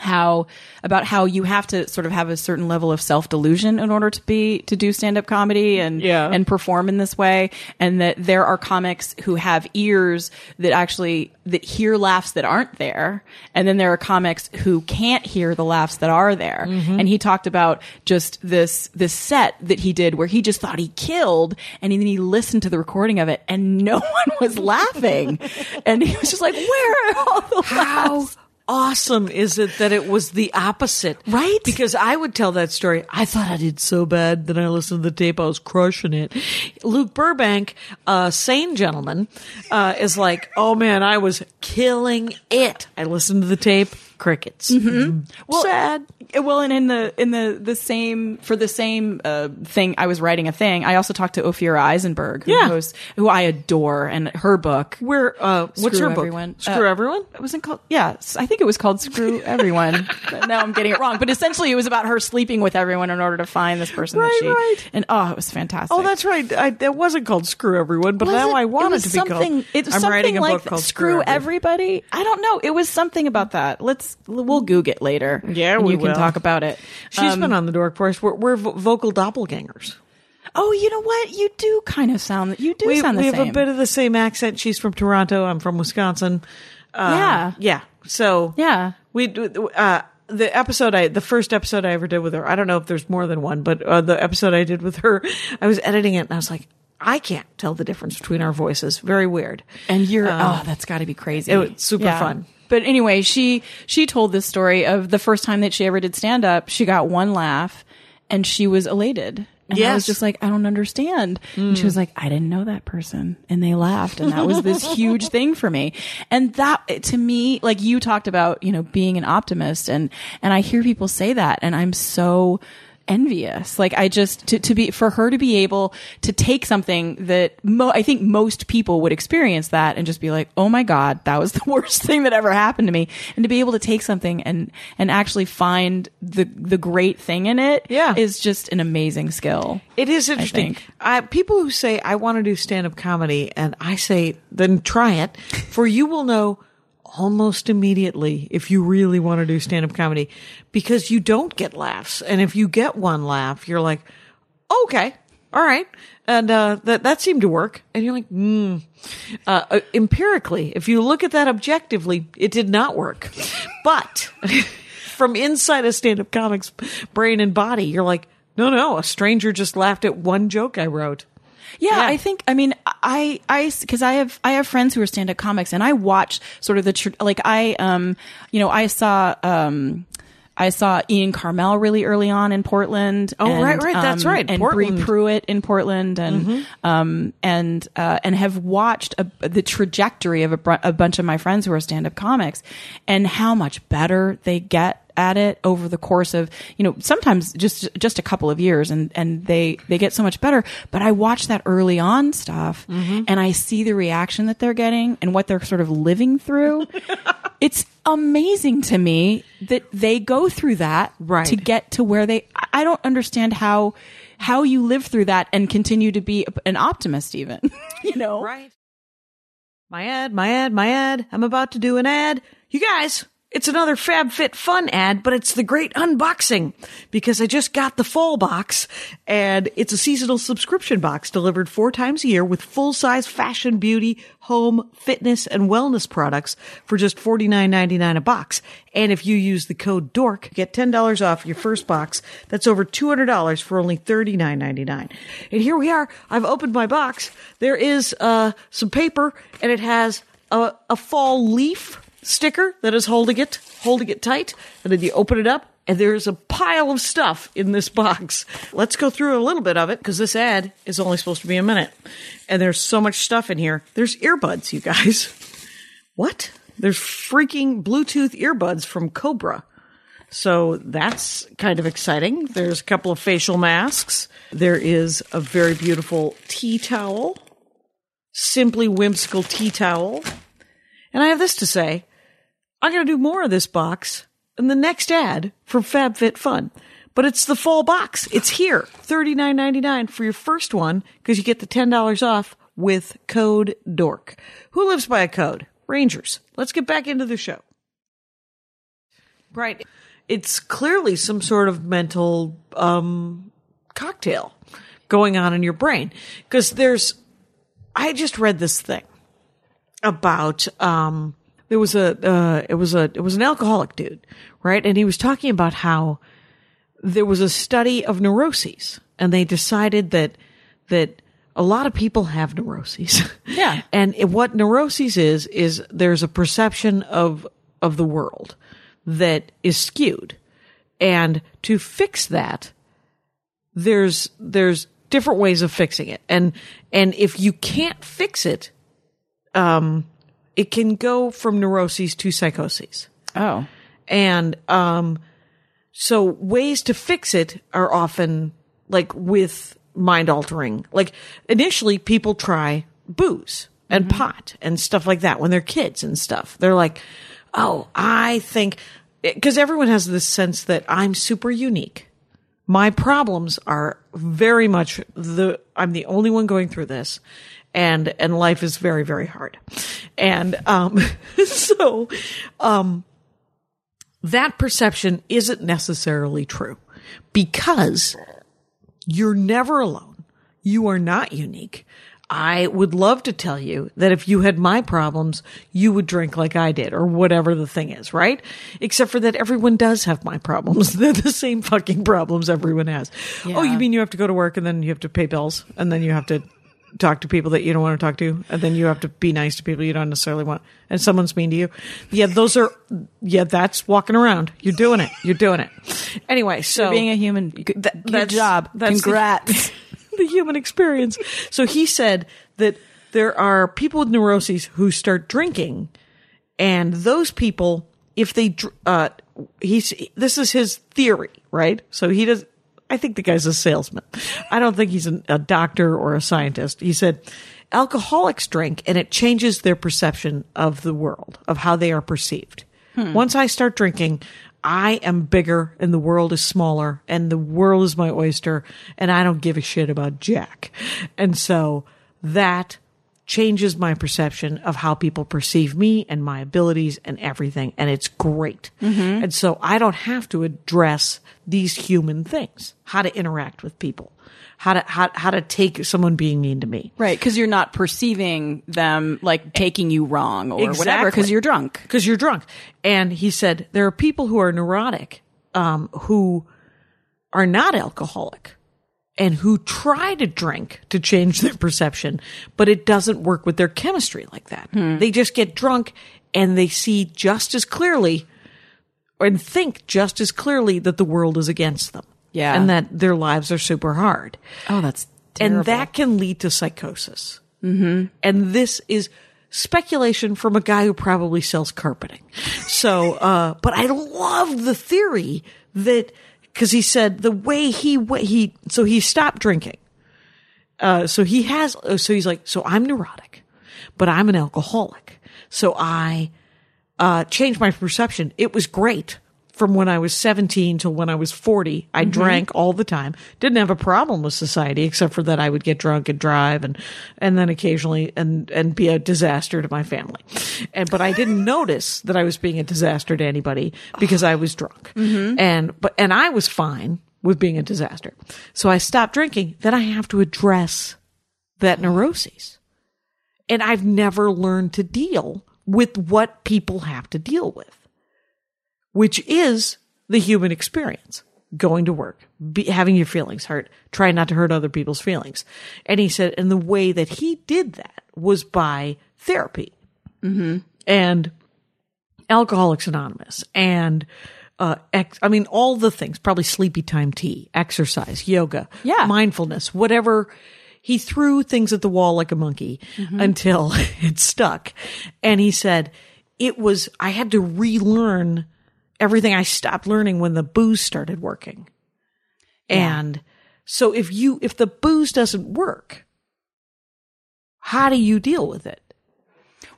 how about how you have to sort of have a certain level of self delusion in order to be to do stand up comedy and Yeah. and perform in this way. And that there are comics who have ears that actually that hear laughs that aren't there. And then there are comics who can't hear the laughs that are there. Mm-hmm. And he talked about just this this set that he did where he just thought he killed and then he listened to the recording of it and no *laughs* one was laughing. And he was just like where are all the How laughs awesome is it that it was the opposite? Right? Because I would tell that story. I thought I did so bad. Then I listened to the tape. I was crushing it. Luke Burbank, a sane gentleman, uh, is like, oh man, I was killing it. I listened to the tape. Crickets. well, Sad. Well, and in the in the the same for the same uh, thing, I was writing a thing. I also talked to Ophira Eisenberg, who Yeah. hosts, who I adore, and her book. Where, uh, what's Screw her book? Screw Uh, Everyone? It wasn't called. Yeah, I think it was called "Screw *laughs* Everyone." Now I'm getting it wrong. But essentially, it was about her sleeping with everyone in order to find this person Right, that she. right. And oh, it was fantastic. Oh, that's right. I, that wasn't called Screw Everyone, but Was now it- I want it, to be called. something, It I'm something writing a like book called Screw Everyone. Everybody. I don't know. It was something about that. Let's we'll Google it later. Yeah, and we you can talk about it. She's Um, been on the Dork Forest. We're, we're vo- vocal doppelgangers. Oh, you know what? You do kind of sound. You do we, sound the same. we have same. a bit of the same accent. She's from Toronto. I'm from Wisconsin. Uh, Yeah. yeah. So Yeah. we do- uh, the episode I the first episode I ever did with her. I don't know if there's more than one, but uh, the episode I did with her, I was editing it and I was like, I can't tell the difference between our voices. Very weird. and you're Um, oh, that's got to be crazy. it was super fun. But anyway, she she told this story of the first time that she ever did stand up. She got one laugh, and she was elated. And I Yes. Mm. was just like, I don't understand. And she was like, I didn't know that person, and they laughed, and that was this *laughs* huge thing for me. And that to me, like you talked about, you know, being an optimist, and and I hear people say that, and I'm so envious. Like I just to, to be for her to be able to take something that mo- I think most people would experience that and just be like, "Oh my god, that was *laughs* the worst thing that ever happened to me." And to be able to take something and and actually find the the great thing in it Yeah. is just an amazing skill. It is interesting. people who say I want to do stand up comedy, and I say then try it, for you will know almost immediately if you really want to do stand up comedy, because you don't get laughs, and if you get one laugh, you're like, okay, all right, and uh, that that seemed to work, and you're like, hmm. Uh, uh, empirically, if you look at that objectively, it did not work, but. *laughs* From inside a stand-up comic's brain and body, you're like, no, no, a stranger just laughed at one joke I wrote. Yeah, Yeah. I think. I mean, I, I, because I have, I have friends who are stand-up comics, and I watch sort of the, tr- like, I, um, you know, I saw, um, I saw Ian Karmel really early on in Portland. Oh, and, right, right, that's um, right, And Portland. Mm-hmm. Bri Pruett in Portland, and um, and uh, and have watched a, the trajectory of a, br- a bunch of my friends who are stand-up comics, and how much better they get at it over the course of you know sometimes just just a couple of years and and they they get so much better but i watch that early on stuff Mm-hmm. and i see the reaction that they're getting and what they're sort of living through *laughs* it's amazing to me that they go through that Right. to get to where they I- i don't understand how how you live through that and continue to be an optimist even *laughs* you know Right. My ad, my ad, my ad. I'm about to do an ad. You guys, it's another FabFitFun ad, but it's the great unboxing because I just got the fall box and it's a seasonal subscription box delivered four times a year with full size fashion, beauty, home, fitness, and wellness products for just $49.99 a box. And if you use the code DORK, get $10 off your first box. That's over $200 for only $39.99. And here we are. I've opened my box. There is uh, some paper and it has a, a fall leaf sticker that is holding it, holding it tight. And then you open it up and there's a pile of stuff in this box. Let's go through a little bit of it because this ad is only supposed to be a minute. And there's so much stuff in here. There's earbuds, you guys. *laughs* What? There's freaking Bluetooth earbuds from Cobra. So that's kind of exciting. There's a couple of facial masks. There is a very beautiful tea towel. Simply whimsical tea towel. And I have this to say. I'm going to do more of this box in the next ad from FabFitFun. But it's the fall box. It's here. $39.99 for your first one because you get the $10 off with code DORK. Who lives by a code? Rangers. Let's get back into the show. Right. It's clearly some sort of mental um, cocktail going on in your brain because there's. I just read this thing about um there was a uh it was a it was an alcoholic dude right? And he was talking about how there was a study of neuroses and they decided that that a lot of people have neuroses. *laughs* Yeah. and it, what neuroses is is there's a perception of of the world that is skewed. And to fix that there's there's different ways of fixing it. And and if you can't fix it um it can go from neuroses to psychoses. Oh. And um so ways to fix it are often like with mind altering. Like initially people try booze and pot and stuff like that when they're kids and stuff. They're like oh i think because everyone has this sense that i'm super unique. My problems are very much the I'm the only one going through this and and life is very very hard. And um *laughs* so um that perception isn't necessarily true because you're never alone. You are not unique. I would love to tell you that if you had my problems, you would drink like I did or whatever the thing is, right? Except for that everyone does have my problems. *laughs* They're the same fucking problems everyone has. Oh, you mean you have to go to work and then you have to pay bills and then you have to talk to people that you don't want to talk to and then you have to be nice to people you don't necessarily want and someone's mean to you. Yeah, those are, yeah, that's walking around. You're doing it. You're doing it. Anyway, so being a human good, good that's- job that's the- congrats *laughs* the human experience. So he said that there are people with neuroses who start drinking, and those people, if they, uh, he's this is his theory, right? So he does. I think the guy's a salesman. I don't think he's an, a doctor or a scientist. He said alcoholics drink, and it changes their perception of the world, of how they are perceived. Hmm. Once I start drinking, I am bigger and the world is smaller and the world is my oyster and I don't give a shit about Jack. And so that changes my perception of how people perceive me and my abilities and everything. And it's great. And so I don't have to address these human things, how to interact with people, how to, how, how to take someone being mean to me. right because you're not perceiving them like taking you wrong or whatever because you're drunk because you're drunk. And he said there are people who are neurotic, um, who are not alcoholic and who try to drink to change their perception, but it doesn't work with their chemistry like that. They just get drunk and they see just as clearly and think just as clearly that the world is against them. Yeah. And that their lives are super hard. oh that's terrible. And that can lead to psychosis. Mm-hmm. And this is speculation from a guy who probably sells carpeting. So, uh, but I love the theory that because he said the way he he so he stopped drinking. Uh, so he has uh, so he's like so I'm neurotic, but I'm an alcoholic. So I uh, changed my perception. It was great from when I was 17 till when I was 40. I mm-hmm. drank all the time. Didn't have a problem with society except for that I would get drunk and drive and and then occasionally and and be a disaster to my family. And but I didn't *laughs* notice that I was being a disaster to anybody because I was drunk. Mm-hmm. And but and I was fine with being a disaster. So I stopped drinking. Then I have to address that neuroses. And I've never learned to deal with what people have to deal with, which is the human experience. Going to work, be, having your feelings hurt, trying not to hurt other people's feelings. And he said, and the way that he did that was by therapy and Alcoholics Anonymous and uh, ex- I mean, all the things, probably sleepy time tea, exercise, yoga, Yeah. mindfulness, whatever. He threw things at the wall like a monkey until *laughs* it stuck. And he said, it was, I had to relearn everything I stopped learning when the booze started working. And so if you, if the booze doesn't work, how do you deal with it?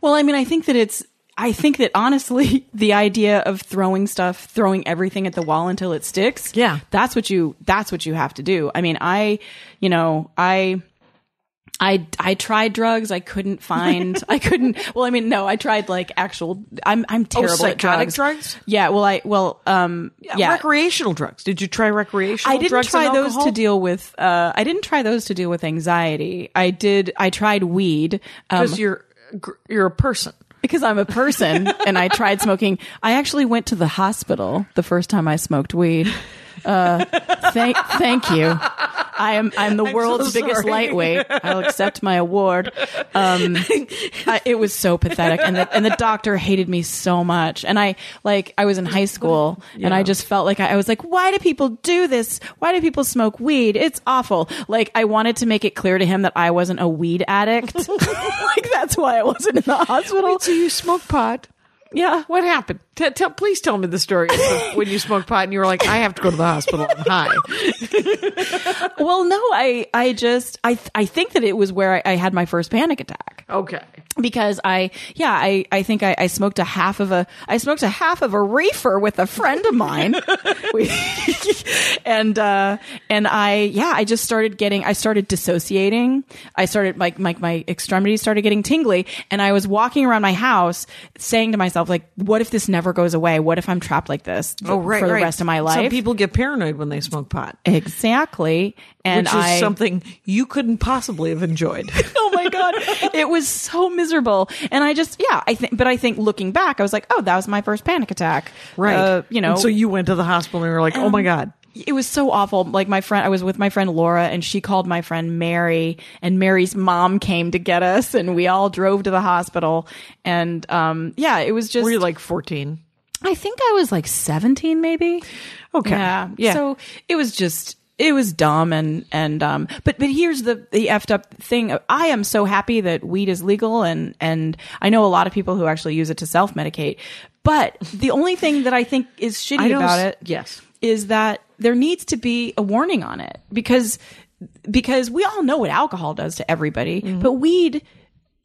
Well, I mean, I think that it's, I think that honestly, *laughs* the idea of throwing stuff, throwing everything at the wall until it sticks. Yeah. That's what you, that's what you have to do. I mean, I, you know, I, I, I tried drugs. I couldn't find, *laughs* I couldn't, well, I mean, no, I tried like actual, I'm, I'm terrible at psychotic drugs. drugs? Yeah. Well, I, well, um, yeah. Recreational drugs. Did you try recreational I didn't try those to deal with. Uh, I didn't try those to deal with anxiety. I did. I tried weed um, because you're you're a person. because I'm a person, *laughs* and I tried smoking. I actually went to the hospital the first time I smoked weed. Uh, thank, thank you. I am I'm the *laughs* world's so biggest lightweight. I'll accept my award. Um, *laughs* I, it was so pathetic, and the and the doctor hated me so much. And I like I was in high school, and I just felt like I, I was like, why do people do this? Why do people smoke weed? It's awful. Like I wanted to make it clear to him that I wasn't a weed addict. *laughs* like that's why I wasn't in the hospital. So you smoke pot. Yeah. What happened? T- tell, please tell me the story of when you smoked pot and you were like, I have to go to the hospital. I'm high. *laughs* Well, no, I, I just, I, I think that it was where I, I had my first panic attack Okay. because I, yeah, I, I think I, I smoked a half of a, I smoked a half of a reefer with a friend of mine. *laughs* We- and, uh, and I, yeah, I just started getting, I started dissociating. I started, like, my, my extremities started getting tingly and I was walking around my house saying to myself, like, what if this never goes away? What if I'm trapped like this Oh, right. for the right. rest of my life? Some people get paranoid when they smoke pot, exactly. And which is I, something you couldn't possibly have enjoyed. *laughs* oh my god it *laughs* was so miserable and i just yeah i think but i think looking back i was like oh that was my first panic attack right. uh, you know And so you went to the hospital and you were like, oh my God. it was so awful like my friend i was with my friend laura and she called my friend mary and mary's mom came to get us and we all drove to the hospital and um yeah it was just Were you like 14? i think i was like 17 maybe Okay. yeah. Yeah. So it was just it was dumb and and um but but here's the the effed up thing. I am so happy that weed is legal and and I know a lot of people who actually use it to self medicate. But the only thing that I think is shitty about it yes. is that there needs to be a warning on it because because we all know what alcohol does to everybody, Mm-hmm. but weed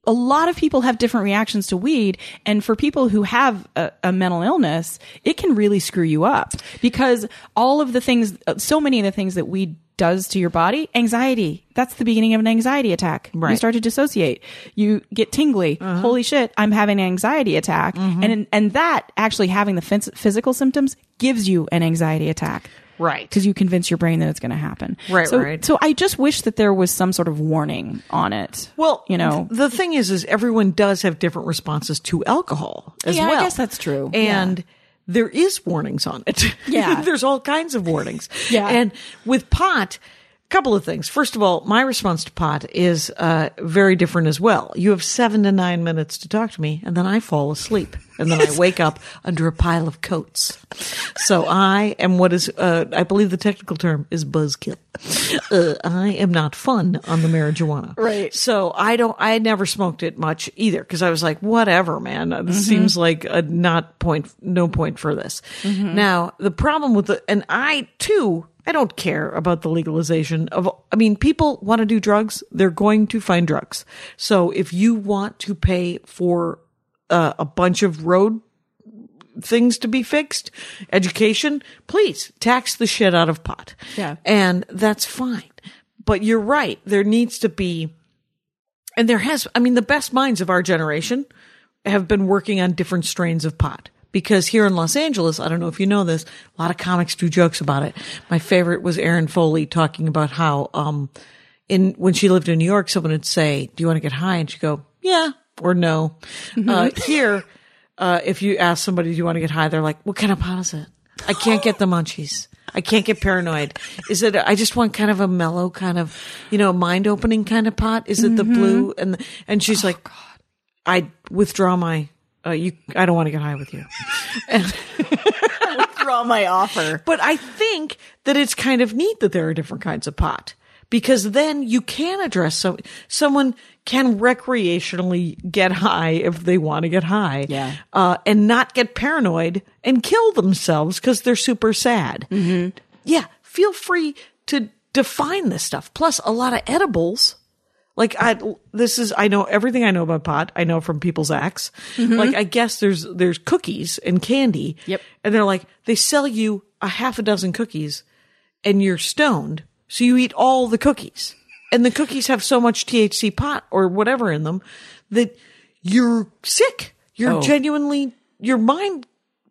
a lot of people have different reactions to weed and for people who have a, a mental illness it can really screw you up. Because all of the things uh, so many of the things that weed does to your body anxiety that's the beginning of an anxiety attack. You start to dissociate. You get tingly. Uh-huh. Holy shit i'm having an anxiety attack. Mm-hmm. And and that actually having the phys- physical symptoms gives you an anxiety attack Right. because you convince your brain that it's going to happen Right, so, right. so i just wish that there was some sort of warning on it Well, you know th- the thing is, is everyone does have different responses to alcohol as Yeah, I well. guess that's true. And there is warnings on it. *laughs* Yeah. there's all kinds of warnings. *laughs* Yeah. and with pot. a Couple of things. First of all, my response to pot is uh, very different as well. You have seven to nine minutes to talk to me, and then I fall asleep. And then I wake up under a pile of coats. So I am what is, uh, I believe the technical term is buzzkill. Uh, I am not fun on the marijuana. Right. So I don't, I never smoked it much either because I was like, whatever, man. This seems like a not point, no point for this. Now, the problem with the, and I too, I don't care about the legalization of, I mean, people want to do drugs. They're going to find drugs. So if you want to pay for uh, a bunch of road things to be fixed, education, please tax the shit out of pot. Yeah. And that's fine. But you're right. There needs to be, and there has, I mean, the best minds of our generation have been working on different strains of pot. Because here in Los Angeles, I don't know if you know this, a lot of comics do jokes about it. My favorite was Erin Foley talking about how, um, in, when she lived in New York, someone would say, do you want to get high? And she'd go, yeah, or no. Uh, *laughs* here, uh, if you ask somebody, do you want to get high? They're like, what kind of pot is it? I can't get the munchies. I can't get paranoid. Is it, I just want kind of a mellow kind of, you know, mind opening kind of pot. Is it the blue? And, and she's like, God. I withdraw my, uh, you, I don't want to get high with you. And, *laughs* withdraw my offer. But I think that it's kind of neat that there are different kinds of pot because then you can address some, someone can recreationally get high if they want to get high. Yeah. Uh, and not get paranoid and kill themselves because they're super sad. Mm-hmm. Yeah. Feel free to define this stuff. Plus a lot of edibles. Like I, this is, I know everything I know about pot. I know from people's acts. Like I guess there's, there's cookies and candy. Yep. And they're like, they sell you a half a dozen cookies and you're stoned. So you eat all the cookies and the cookies have so much THC pot or whatever in them that you're sick. You're Oh. genuinely, your mind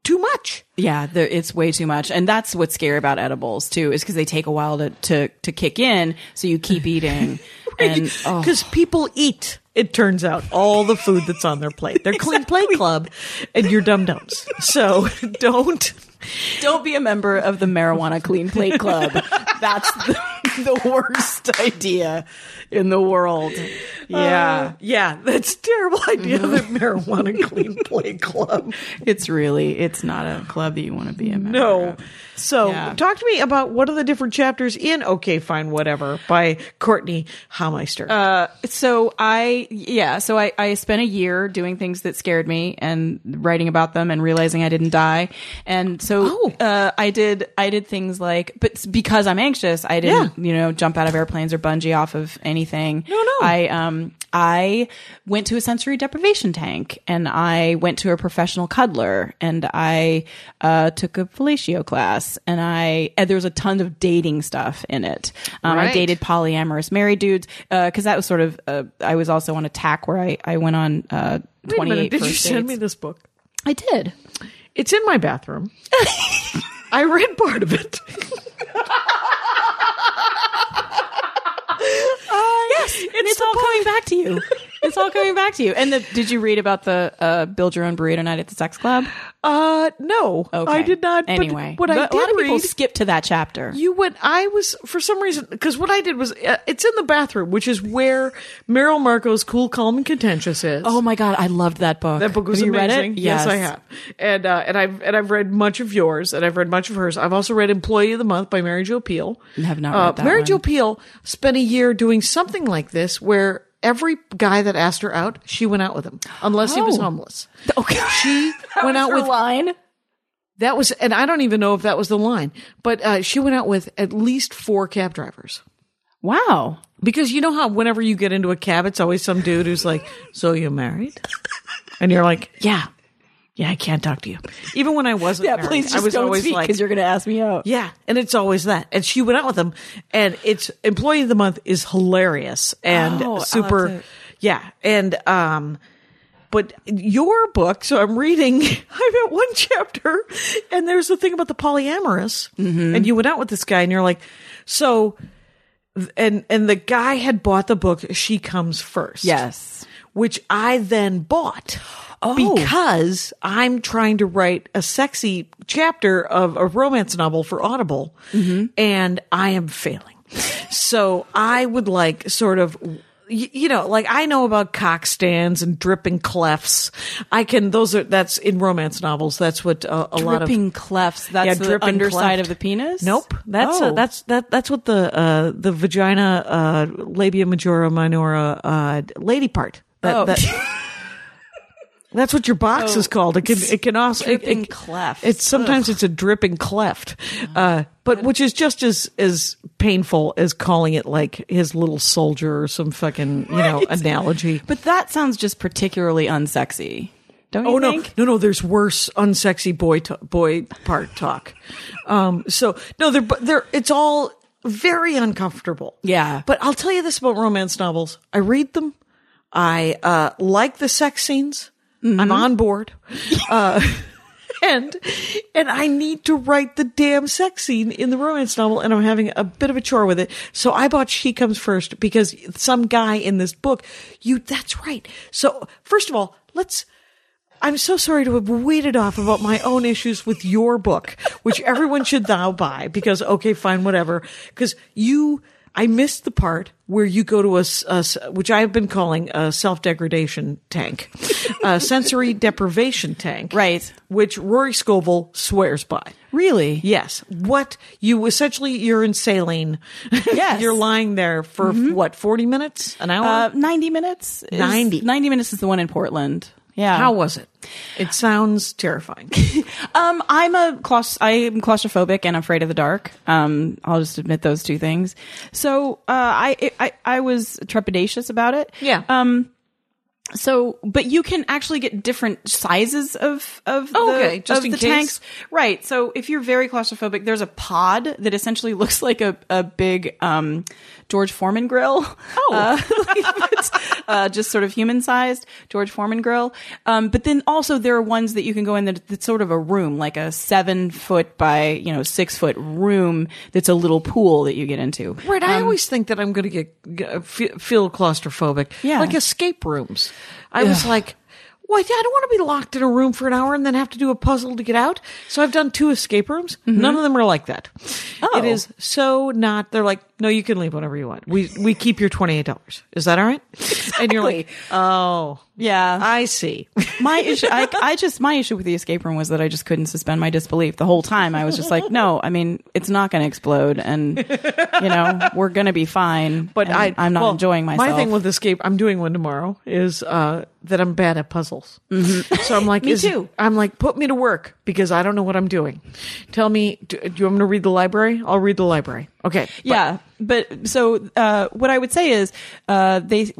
too much. Yeah, it's way too much, and that's what's scary about edibles too, is because they take a while to, to to kick in, so you keep eating, *laughs* and oh, Because people eat, it turns out, all the food that's on their plate. They're clean *laughs* plate club and you're dum dums. So *laughs* don't. Don't be a member of the marijuana clean plate club. That's the, *laughs* the worst idea in the world. Yeah, Yeah, that's a terrible idea. The *laughs* marijuana clean plate club. it's really it's not a club that you want to be a member No. of. So Yeah. talk to me about what are the different chapters in Okay, Fine, Whatever by Courtney Hameister. Uh, so I, yeah, so I, I spent a year doing things that scared me and writing about them and realizing I didn't die. And so, Oh. uh, I did, I did things like, but because I'm anxious, I didn't, Yeah. you know, jump out of airplanes or bungee off of anything. No, no. I, um, I went to a sensory deprivation tank and I went to a professional cuddler and I, uh, took a fellatio class and I, and there was a ton of dating stuff in it. Um, I dated polyamorous married dudes because that was sort of uh, I was also on a tack where I I went on uh, Wait a twenty minute, did you send me this book? I did. It's in my bathroom. I read part of it. *laughs* yes, and it's all coming back to you. *laughs* It's all coming back to you. And the, did you read about the uh, build your own burrito night at the sex club? Uh, no, Okay. I did not. Anyway, what I But a lot did of people read, skip to that chapter. you went. I was for some reason because what I did was uh, it's in the bathroom, which is where Merrill Markoe's "Cool, Calm, and Contentious" is. oh my god, I loved that book. That book was have you amazing. read it? Yes. I have. And uh, and I've and I've read much of yours, and I've read much of hers. I've also read "Employee of the Month" by Mary Jo Pehl. Have not Uh, read that Mary one. Jo Pehl spent a year doing something like this, where every guy that asked her out, she went out with him, unless he was Oh. homeless. Okay, She *laughs* went out with line. that was, and I don't even know if that was the line, but uh, she went out with at least four cab drivers. Wow. Because you know how whenever you get into a cab, it's always some dude who's like, "So you married?" And you're like, "Yeah, yeah, I can't talk to you." Even when I wasn't Yeah, married, please I just was don't always speak like, because you're going to ask me out. "Yeah," and it's always that. And she went out with him, and it's employee of the month is hilarious and Oh, super, yeah, and um. But your book, so I'm reading, *laughs* I'm at one chapter, and there's the thing about the polyamorous, Mm-hmm. and you went out with this guy, and you're like, so, and and the guy had bought the book, She Comes First, Yes. Which I then bought Oh. because I'm trying to write a sexy chapter of a romance novel for Audible, Mm-hmm. and I am failing. So I would like sort of you know, like I know about cock stands and dripping clefts. I can, those are, that's in romance novels. That's what uh, a lot of. Dripping clefts. That's Yeah, the dripping underside cleft. of the penis. Nope, that's Oh. uh, that's that that's what the uh, the vagina uh, labia majora minora uh, lady part. That, Oh. that- *laughs* that's what your box Oh. is called. It can it can also it- Dripping it- cleft. It's sometimes it's a dripping cleft, uh, but which is just as as painful as calling it like his little soldier or some fucking you know Right. analogy. But that sounds just particularly unsexy. Don't you Oh no, think? no, no! There's worse, unsexy boy to- boy part talk. Um, so no, they're they're it's all very uncomfortable. Yeah. but I'll tell you this about romance novels: I read them, I uh, like the sex scenes. Mm-hmm. I'm on board, *laughs* uh, *laughs* and and I need to write the damn sex scene in the romance novel, and I'm having a bit of a chore with it. So I bought She Comes First because some guy in this book, you that's right. So first of all, let's. I'm so sorry to have waited off about my own issues with your book, which everyone should now buy because, okay, fine, whatever. Because you, I missed the part where you go to a, which I have been calling a self degradation tank, *laughs* a sensory deprivation tank. Right. Which Rory Scovel swears by. Really? Yes. What you essentially, you're in saline. Yes. *laughs* you're lying there for what, 40 minutes? An hour? Uh, 90 minutes? is- 90. 90 minutes is the one in Portland. Yeah. How was it? It sounds terrifying. *laughs* Um, I'm a claust- I'm claustrophobic and afraid of the dark. Um, I'll just admit those two things. So, uh, I, I, I was trepidatious about it. Yeah. Um, so, but you can actually get different sizes of of Oh, the, okay, just of the case. tanks, right? So, if you're very claustrophobic, there's a pod that essentially *laughs* looks like a a big um, George Foreman grill. Oh, *laughs* uh, *laughs* uh, just sort of human sized George Foreman grill. Um, but then also there are ones that you can go in that that's sort of a room, like a seven foot by you know six foot room that's a little pool that you get into. Right. I always think that I'm going to get, get feel claustrophobic. Yeah. Like escape rooms. I was like, what? I don't want to be locked in a room for an hour and then have to do a puzzle to get out. So I've done two escape rooms. Mm-hmm. None of them are like that. Oh. It is so not. They're like, no, you can leave whenever you want. We we keep your twenty eight dollars. Is that all right? *laughs* And you're like, oh, Yeah, I see. *laughs* my issue I, I just my issue with the escape room was that i just couldn't suspend my disbelief the whole time i was just like no i mean it's not going to explode and you know we're going to be fine But I, i'm not well, enjoying myself My thing with escape, I'm doing one tomorrow, is uh, that I'm bad at puzzles. So I'm like, Mm-hmm. Me is- too. I'm like, put me to work because I don't know what I'm doing. Tell me, do, do you want me to read the library? I'll read the library. Okay. but- yeah but so uh, what i would say is uh, they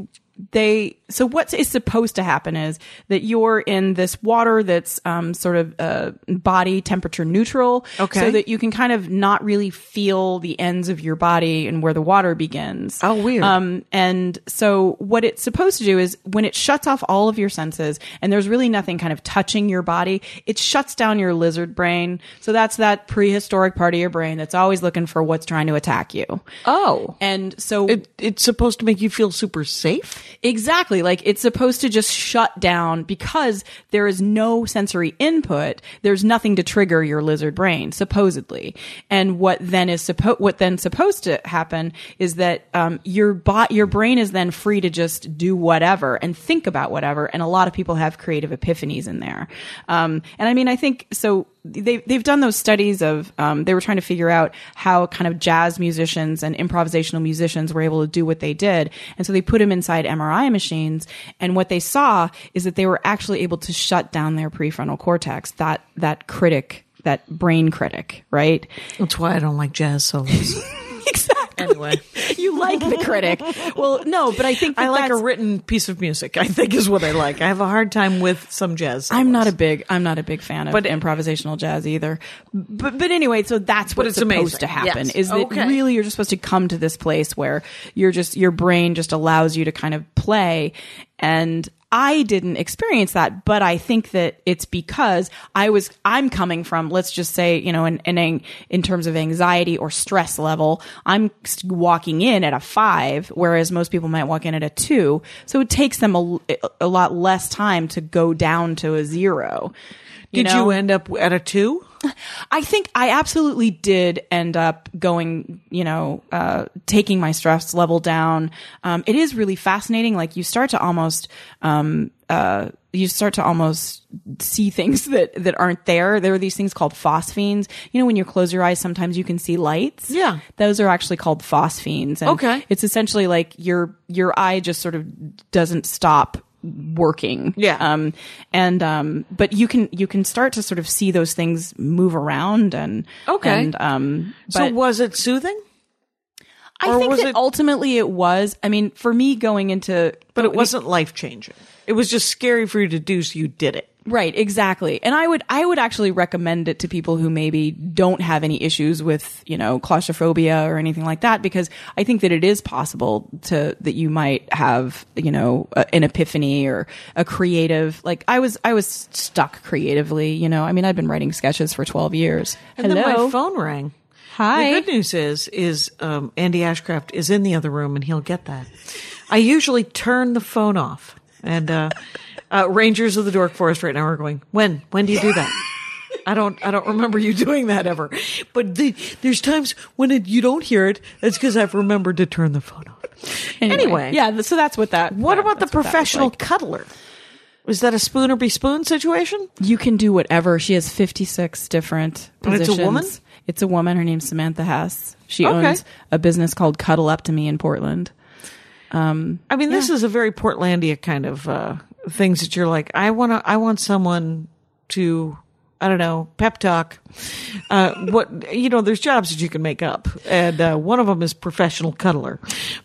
they so what is supposed to happen is that you're in this water that's um, sort of uh, body temperature neutral Okay. so that you can kind of not really feel the ends of your body and where the water begins Oh, weird. um, and so what it's supposed to do is when it shuts off all of your senses and there's really nothing kind of touching your body, it shuts down your lizard brain. So that's that prehistoric part of your brain that's always looking for what's trying to attack you. oh, And so it, it's supposed to make you feel super safe. Exactly. Like it's supposed to just shut down because there is no sensory input. There's nothing to trigger your lizard brain, supposedly. And what then is supposed, what then supposed to happen is that, um, your bot, your brain is then free to just do whatever and think about whatever. And a lot of people have creative epiphanies in there. Um, and I mean, I think so they they've done those studies of um, they were trying to figure out how kind of jazz musicians and improvisational musicians were able to do what they did, and so they put them inside MRI machines, and what they saw is that they were actually able to shut down their prefrontal cortex, that that critic, that brain critic, right? That's why I don't like jazz solos. *laughs* Exactly. Anyway, *laughs* You like the critic. Well, no, but I think that I like a written piece of music. I think is what I like. I have a hard time with some jazz. I'm not a big I'm not a big fan of But- improvisational jazz either. But but anyway, so that's what's it's supposed amazing. to happen Yes. is that Okay. really you're just supposed to come to this place where you're just your brain just allows you to kind of play and I didn't experience that, but I think that it's because I was, I'm coming from, let's just say, you know, in, in, in terms of anxiety or stress level, I'm walking in at a five, whereas most people might walk in at a two. So it takes them a, a lot less time to go down to a zero. Did know? you end up at a two? I think I absolutely did end up going, you know, uh, taking my stress level down. Um, it is really fascinating. Like you start to almost, um, uh, you start to almost see things *laughs* that, that aren't there. There are these things called phosphenes. You know, when you close your eyes, sometimes you can see lights. Yeah. Those are actually called phosphenes. And Okay. It's essentially like your, your eye just sort of doesn't stop working. Yeah. Um, and, um, but you can, you can start to sort of see those things move around and, Okay. And, um, So was it soothing? I or think was that it- ultimately it was, I mean, for me going into, But it wasn't life changing. It was just scary for you to do, so you did it. Right, exactly. And I would I would actually recommend it to people who maybe don't have any issues with, you know, claustrophobia or anything like that because I think that it is possible to that you might have, you know, a, an epiphany or a creative like I was I was stuck creatively, you know. I mean, I'd been writing sketches for 12 years. And Hello. then my phone rang. Hi. The good news is, is um, Andy Ashcraft is in the other room, and he'll get that. I usually turn the phone off, and uh, uh, Rangers of the Dork Forest right now are going. When? When do you do that? I don't. I don't remember you *laughs* doing that ever. But the, there's times when it, you don't hear it. It's because I've remembered to turn the phone off. Anyway, yeah, so that's what that What yeah, about the that's what that was professional like. cuddler? Was that a spoon or be spoon situation? You can do whatever. She has 56 different And it's a positions. woman? It's a woman. Her name's Samantha Hess. She Okay. owns a business called Cuddle Up to Me in Portland. Um, I mean, this is a very Portlandia kind of uh, things that you're like. I want to. I want someone to. I don't know. Pep talk. Uh, what you know? There's jobs that you can make up, and uh, one of them is professional cuddler.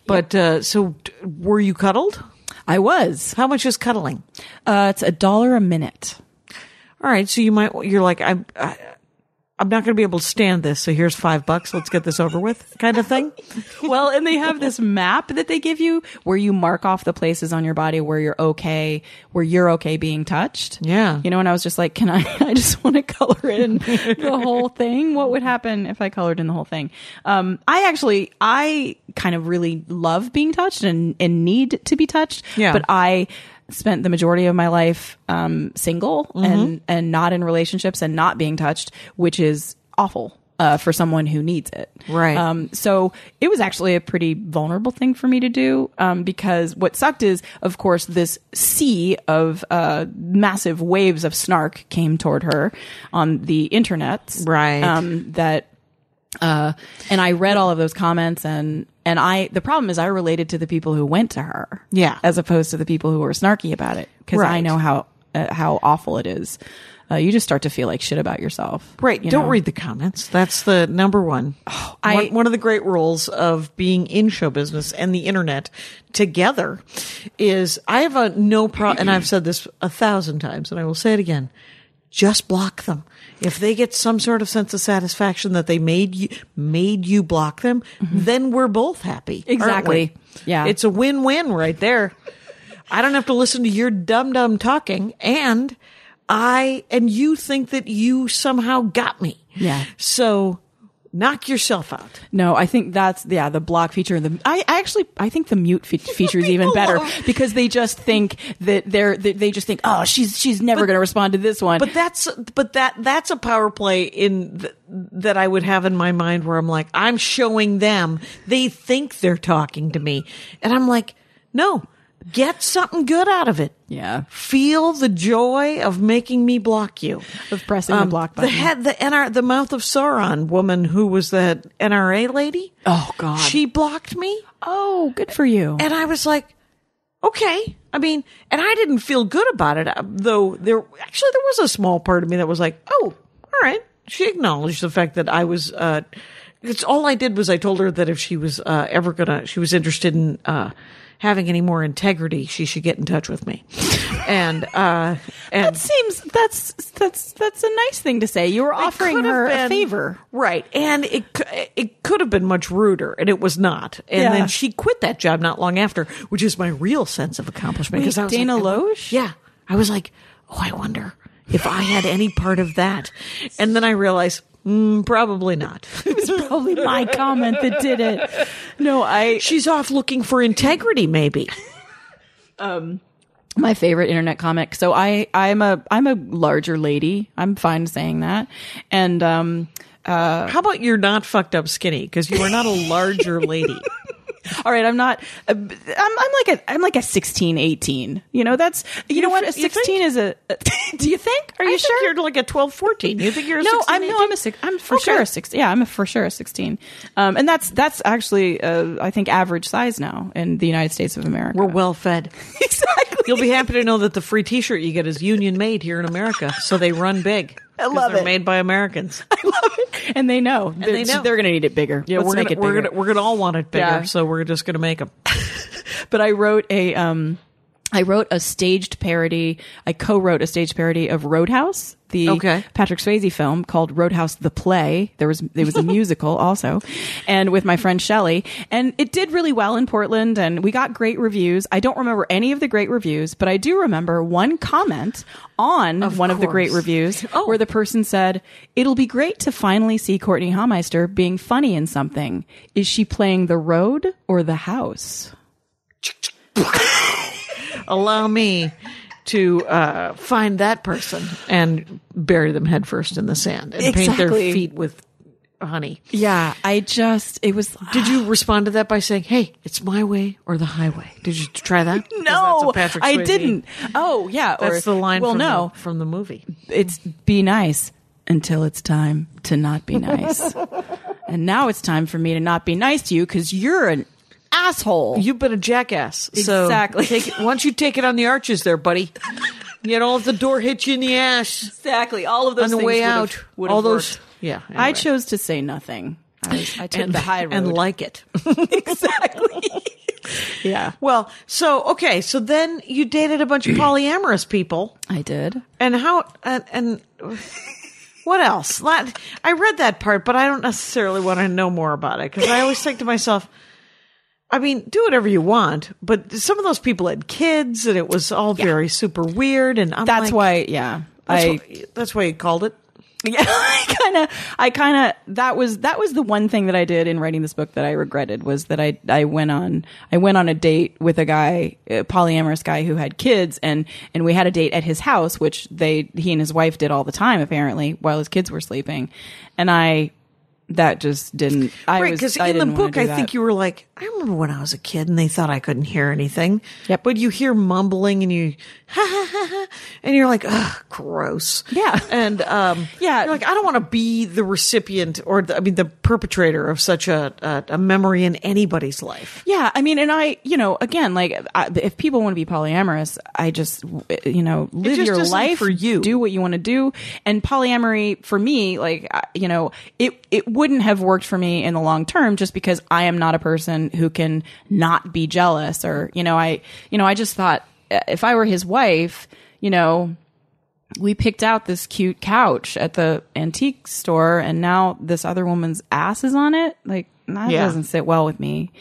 But uh, so, were you cuddled? I was. How much is cuddling? Uh, it's a dollar a minute. All right, so you might. You're like I'm. I, I'm not going to be able to stand this, so here's five bucks. Let's get this over with, kind of thing. *laughs* well, and they have this map that they give you where you mark off the places on your body where you're okay, where you're okay being touched. Yeah. You know, and I was just like, can I, *laughs* I just want to color in the whole thing. What would happen if I colored in the whole thing? Um, I actually, I kind of really love being touched and, and need to be touched. Yeah. But I, spent the majority of my life um, single and and not in relationships and not being touched, which is awful uh, for someone who needs it. Right. Um, so it was actually a pretty vulnerable thing for me to do um, because what sucked is, of course, this sea of uh, massive waves of snark came toward her on the internet. Right. Um, that uh, and I read all of those comments and and I the problem is I related to the people who went to her, Yeah. as opposed to the people who were snarky about it because I know how uh, how awful it is. Uh, you just start to feel like shit about yourself, Right. you Don't know? read the comments. That's the number one. I- one, one of the great rules of being in show business and the internet together is I have a no problem, and I've said this a thousand times, and I will say it again. Just block them. If they get some sort of sense of satisfaction that they made you made you block them, mm-hmm. then we're both happy. Exactly. Yeah. It's a win-win right there. I don't have to listen to your dumb dumb talking and I and you think that you somehow got me. Yeah. So knock yourself out. No, I think that's yeah the block feature. In the I, I actually I think the mute fe- *laughs* feature is even better love- because they just think that they're they, they just think oh she's she's never going to respond to this one. But that's but that that's a power play in th- that I would have in my mind where I'm like I'm showing them they think they're talking to me and I'm like no get something good out of it. yeah, Feel the joy of making me block you. of pressing the block button. Um, The head, the NR, the mouth of Sauron woman who was that NRA lady. oh God. She blocked me, oh, good for you. and I was like, okay. I mean, and I didn't feel good about it, uh, though. There actually there was a small part of me that was like, oh, all right. She acknowledged the fact that I was. uh It's all I did was I told her that if she was uh, ever gonna, she was interested in. uh Having any more integrity, she should get in touch with me, and uh, and that seems that's that's that's a nice thing to say. You were offering her a favor. right? And it it could have been much ruder, and it was not. And Yeah. then she quit that job not long after, which is my real sense of accomplishment. Because Dana like, Loesch? Yeah, I was like, oh, I wonder if I had any part of that. And then I realized, mm, probably not. *laughs* It was probably my comment that did it. No, I She's off looking for integrity, maybe. *laughs* um, my favorite internet comic. So I I'm a I'm a larger lady. I'm fine saying that. And um uh, How about you're not fucked up skinny because you are not a larger lady. *laughs* *laughs* all right, I'm not uh, I'm I'm like a I'm like a 16 18. You know, that's you, know what? A f- you 16 is a *laughs* Do you think? Are I you think sure? you're like a 12, 14. You think you're a no, 16, I'm no, I'm a six. I'm for Okay. sure a 16. Yeah, I'm a, for sure a sixteen. Um, and that's that's actually uh, I think average size now in the United States of America. We're well fed. *laughs* exactly. You'll be happy to know that the free T-shirt you get is union made here in America, so they run big. I love they're it. Made by Americans. *laughs* I love it, and they know. And they know. they're going to need it bigger. Yeah, Let's we're gonna, it we're gonna we're gonna all want it bigger, Yeah. so we're just gonna make them. *laughs* but I wrote a um I wrote a staged parody. I co-wrote a staged parody of Roadhouse, the Okay. Patrick Swayze film called Roadhouse the Play. There was there was a *laughs* musical also, and with my friend Shelley, and it did really well in Portland, and we got great reviews. I don't remember any of the great reviews, but I do remember one comment on one of the great reviews Oh. where the person said, "It'll be great to finally see Courtney Hameister being funny in something. Is she playing the road or the house?" *laughs* Allow me to uh, find that person and bury them headfirst in the sand and paint their feet with honey. Yeah, I just it was Did you respond to that by saying, "Hey, it's my way or the highway"? Did you try that? *laughs* no, Patrick I didn't. Oh yeah, or, That's the line. Well, from no, the, from the movie. it's be nice until it's time to not be nice, *laughs* and now it's time for me to not be nice to you because you're an asshole. You've been a jackass. So Exactly. take it, why don't you take it on the arches there, buddy? You don't let the door hit you in the ass exactly all of those on the things way would have- out. would all those. worked. Yeah. I anyway. chose to say nothing. I, was, I took and the high road. and like it. *laughs* exactly. yeah, well, so okay, so then you dated a bunch of *clears throat* polyamorous people, I did. and how and, and what else? That- I read that part, but I don't necessarily want to know more about it because I always think to myself. I mean, do whatever you want, but some of those people had kids, and it was all very super weird. And I'm That's like, why. Yeah, That's, I. why, that's why you called it. Yeah, *laughs* I kind of, I kind of, that was, that was the one thing that I did in writing this book that I regretted was that I, I went on, I went on a date with a guy, a polyamorous guy who had kids and, and we had a date at his house, which they, he and his wife did all the time apparently while his kids were sleeping. And I, that just didn't, I right, because in the book, I that. think you were like, I remember when I was a kid and they thought I couldn't hear anything. Yep. But you hear mumbling and you, *laughs* ha ha ha ha, and you're like, ugh, gross. Yeah. And, um, Yeah. you're like, I don't want to be the recipient or, the, I mean, the perpetrator of such a, a, a memory in anybody's life. Yeah, I mean, and I, you know, again, like I, if people want to be polyamorous, I just, you know, live your life for you. do what you want to do. And polyamory for me, like, you know, it it wouldn't have worked for me in the long term just because I am not a person who can not be jealous or, you know, I, you know, I just thought if I were his wife, you know, we picked out this cute couch at the antique store and now this other woman's ass is on it. Like that Yeah. doesn't sit well with me.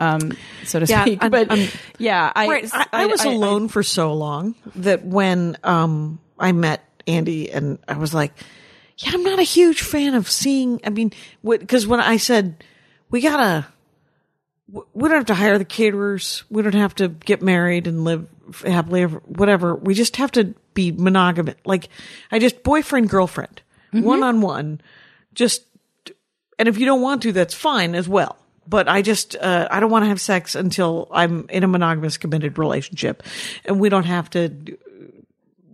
Um, so to Yeah, speak, I'm- but I'm- yeah, I, Right. I, I was alone for so long that when um I met Andy and I was like, yeah, I'm not a huge fan of seeing. I mean, because when I said we gotta, we don't have to hire the caterers, we don't have to get married and live happily, ever, whatever. We just have to be monogamous. Like I just boyfriend girlfriend, one on one, just and if you don't want to, that's fine as well. But I just, uh, I don't want to have sex until I'm in a monogamous committed relationship and we don't have to d-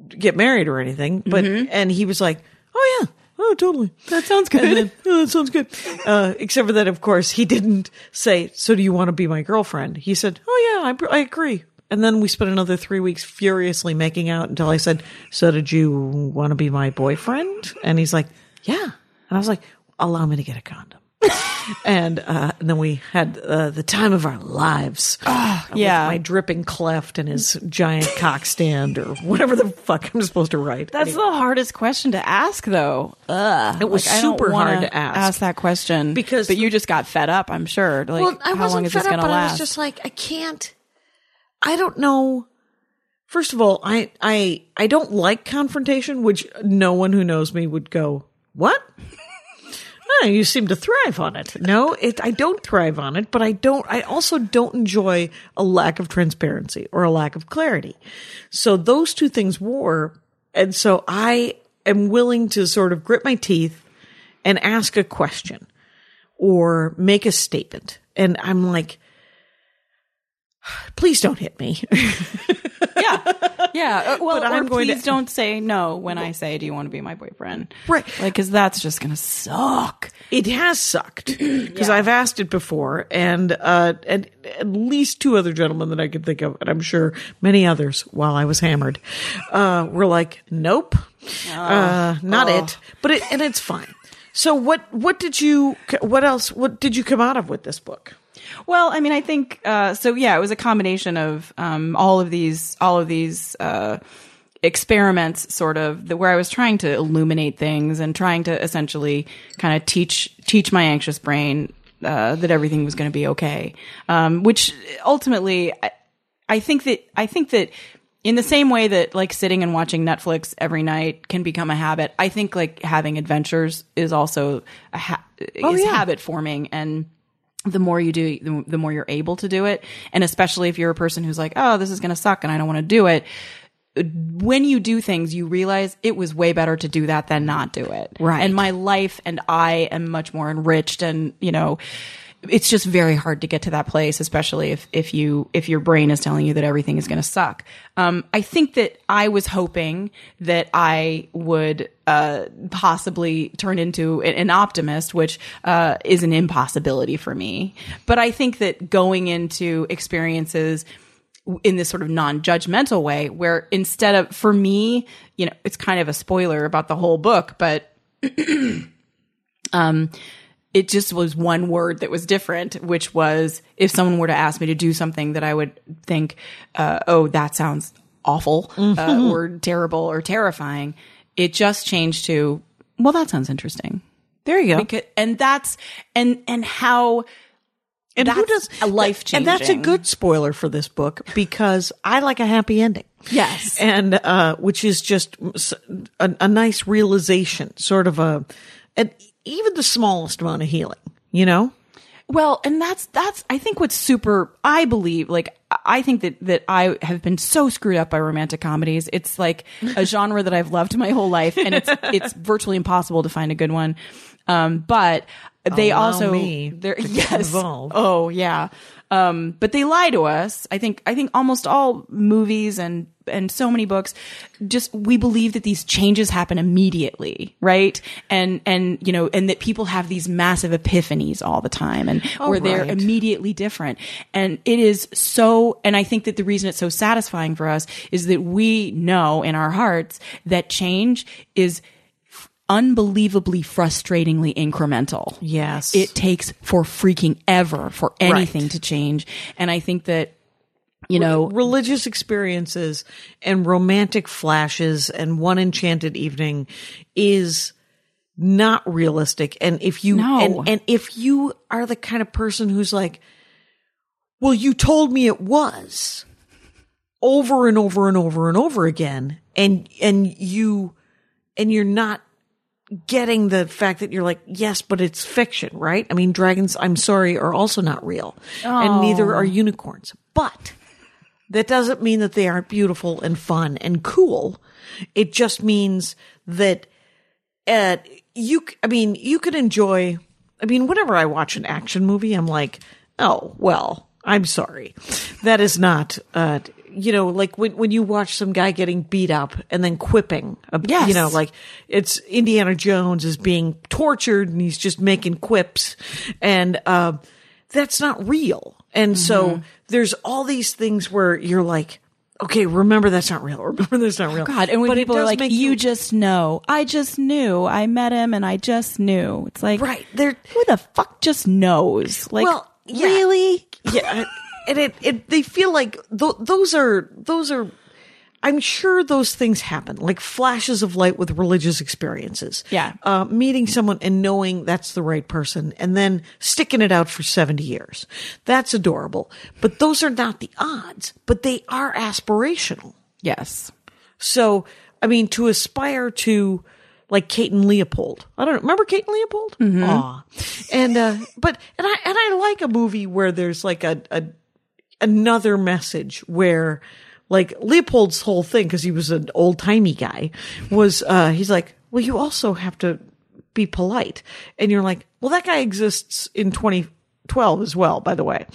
get married or anything. But, mm-hmm. and he was like, oh yeah. Oh, totally. That sounds good. *laughs* Then, oh, that sounds good. Uh, except for that, of course, he didn't say, so do you want to be my girlfriend? He said, oh yeah, I, I agree. And then we spent another three weeks furiously making out until I said, so did you want to be my boyfriend? And he's like, yeah. And I was like, allow me to get a condom. And, uh, and then we had uh, the time of our lives. with yeah. my dripping cleft and his giant cock stand or whatever the fuck I'm supposed to write. That's the hardest question to ask, though. Ugh, It was Like, super hard to ask. Ask that question Because but you just got fed up. I'm sure. Like, well, I how wasn't long is fed this up, going to but last? I was just like, I can't. I don't know. First of all, I I I don't like confrontation, which no one who knows me would go what. Oh, you seem to thrive on it. No, it, I don't thrive on it, but I don't, I also don't enjoy a lack of transparency or a lack of clarity. So those two things war. And so I am willing to sort of grit my teeth and ask a question or make a statement. And I'm like, *sighs* please don't hit me. *laughs* yeah, yeah. Uh, *laughs* well, But I'm going to- please don't say no when I say, "Do you want to be my boyfriend?" Right. Like, because that's just gonna suck. It has sucked *clears throat* because I've asked it before, and uh, and at least two other gentlemen that I could think of, and I'm sure many others while I was hammered, uh, were like, "Nope, uh, not it." But it and it's fine. So what what did you what else what did you come out of with this book? Well, I mean, I think uh, so. Yeah, it was a combination of um, all of these, all of these uh, experiments, sort of, the, where I was trying to illuminate things and trying to essentially kind of teach teach my anxious brain uh, that everything was going to be okay. Um, which ultimately, I, I think that I think that in the same way that like sitting and watching Netflix every night can become a habit, I think like having adventures is also a ha- is yeah. habit forming and the more you do, the, more you're able to do it. And especially if you're a person who's like, oh, this is going to suck and I don't want to do it. When you do things, you realize it was way better to do that than not do it. Right. And my life and I am much more enriched and, you know, it's just very hard to get to that place, especially if, if you, if your brain is telling you that everything is going to suck. Um, I think that I was hoping that I would, uh, possibly turn into an, optimist, which, uh, is an impossibility for me. But I think that going into experiences, in this sort of non-judgmental way where instead of for me you know it's kind of a spoiler about the whole book but *clears throat* um it just was one word that was different which was if someone were to ask me to do something that i would think uh, oh that sounds awful uh, or terrible or terrifying it just changed to well that sounds interesting There you go. because, and that's and and how and who does a life change? And that's a good spoiler for this book because I like a happy ending. Yes. and uh, which is just a nice realization, sort of a, and even the smallest amount of healing. You know, Well, and that's that's I think what's super I believe like I think that that I have been so screwed up by romantic comedies. It's like a *laughs* genre that I've loved my whole life and it's it's *laughs* virtually impossible to find a good one. Um but they Allow also they're yes. Oh, yeah. Um but they lie to us. I think I think almost all movies and and so many books just we believe that these changes happen immediately, right? And and you know, and that people have these massive epiphanies all the time and oh, where they're right. immediately different. And it is so, and I think that the reason it's so satisfying for us is that we know in our hearts that change is unbelievably frustratingly incremental. Yes. It takes for freaking ever for anything to change. And I think that, you know, religious experiences and romantic flashes and one enchanted evening is not realistic. And if you No. and, and if you are the kind of person who's like well you told me it was over and over and over and over again and and you and you're not getting the fact that you're like yes but it's fiction right? I mean dragons i'm sorry are also not real. And neither oh. are unicorns. But that doesn't mean that they aren't beautiful and fun and cool. It just means that uh, you, I mean, you could enjoy, I mean, whenever I watch an action movie, I'm like, oh, well, I'm sorry. That is not, uh, you know, like when, when you watch some guy getting beat up and then quipping, uh, Yes. you know, like it's Indiana Jones is being tortured and he's just making quips and, uh, that's not real. And Mm-hmm. so there's all these things where you're like, okay, remember that's not real. *laughs* Remember that's not real. Oh, God, and when But people are like, make you just know, I just knew, I met him and I just knew. It's like, Right, they're- who the fuck just knows? Like, Well, yeah. really? yeah, and it, it they feel like th- those are those are. I'm sure those things happen, like flashes of light with religious experiences. Yeah. uh, meeting someone and knowing that's the right person, and then sticking it out for 70 years. That's adorable. But those are not the odds. But they are aspirational. Yes. So, I mean, to aspire to like Kate and Leopold. I don't know. Remember Kate and Leopold? Aw. And, uh, but, and I, and I like a movie where there's like a, a, another message where like Leopold's whole thing, because he was an old timey guy, was, uh, he's like, well, you also have to be polite. And you're like, well, that guy exists in 2012 as well, by the way.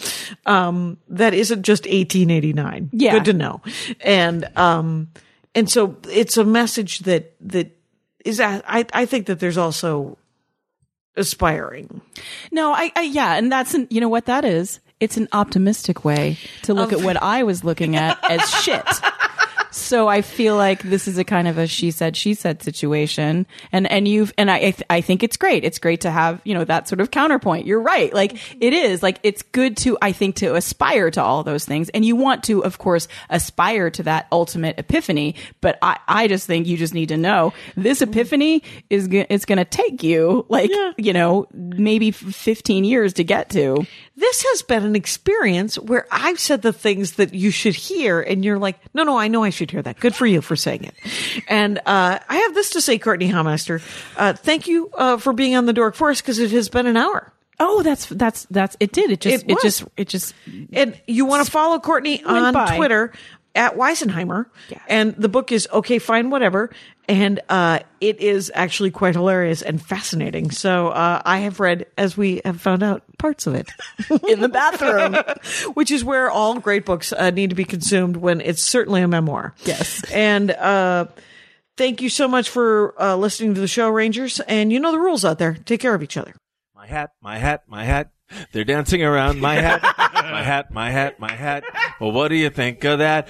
Um, that isn't just 1889. Yeah. Good to know. And, um, and so it's a message that, that is, I, I think that there's also aspiring. No, I, I yeah, and that's an, you know what that is. It's an optimistic way to look at what I was looking at *laughs* as shit. So I feel like this is a kind of a she said she said situation, and and you've and I I, th- I think it's great. It's great to have you know that sort of counterpoint. You're right. Like mm-hmm. it is like it's good to I think to aspire to all those things, and you want to of course aspire to that ultimate epiphany. But I I just think you just need to know this mm-hmm. epiphany is go- it's going to take you like you know maybe 15 years to get to. This has been an experience where I've said the things that you should hear, and you're like, no, no, I know I should hear that. Good for you for saying it. And uh, I have this to say, Courtney Hameister. Uh, thank you uh, for being on the Dork Forest because it has been an hour. Oh, that's that's that's it. Did it just It it, just it just And you want to follow Courtney on by. Twitter at Weisenheimer. Yeah. And the book is Okay, Fine, Whatever. And uh, it is actually quite hilarious and fascinating. So uh, I have read, as we have found out, parts of it. *laughs* in the bathroom. *laughs* which is where all great books uh, need to be consumed when it's certainly a memoir. Yes. And uh, thank you so much for uh, listening to the show, Rangers. And you know the rules out there. Take care of each other. My hat, my hat, my hat. They're dancing around my hat, *laughs* my hat, my hat, my hat. Well, what do you think of that?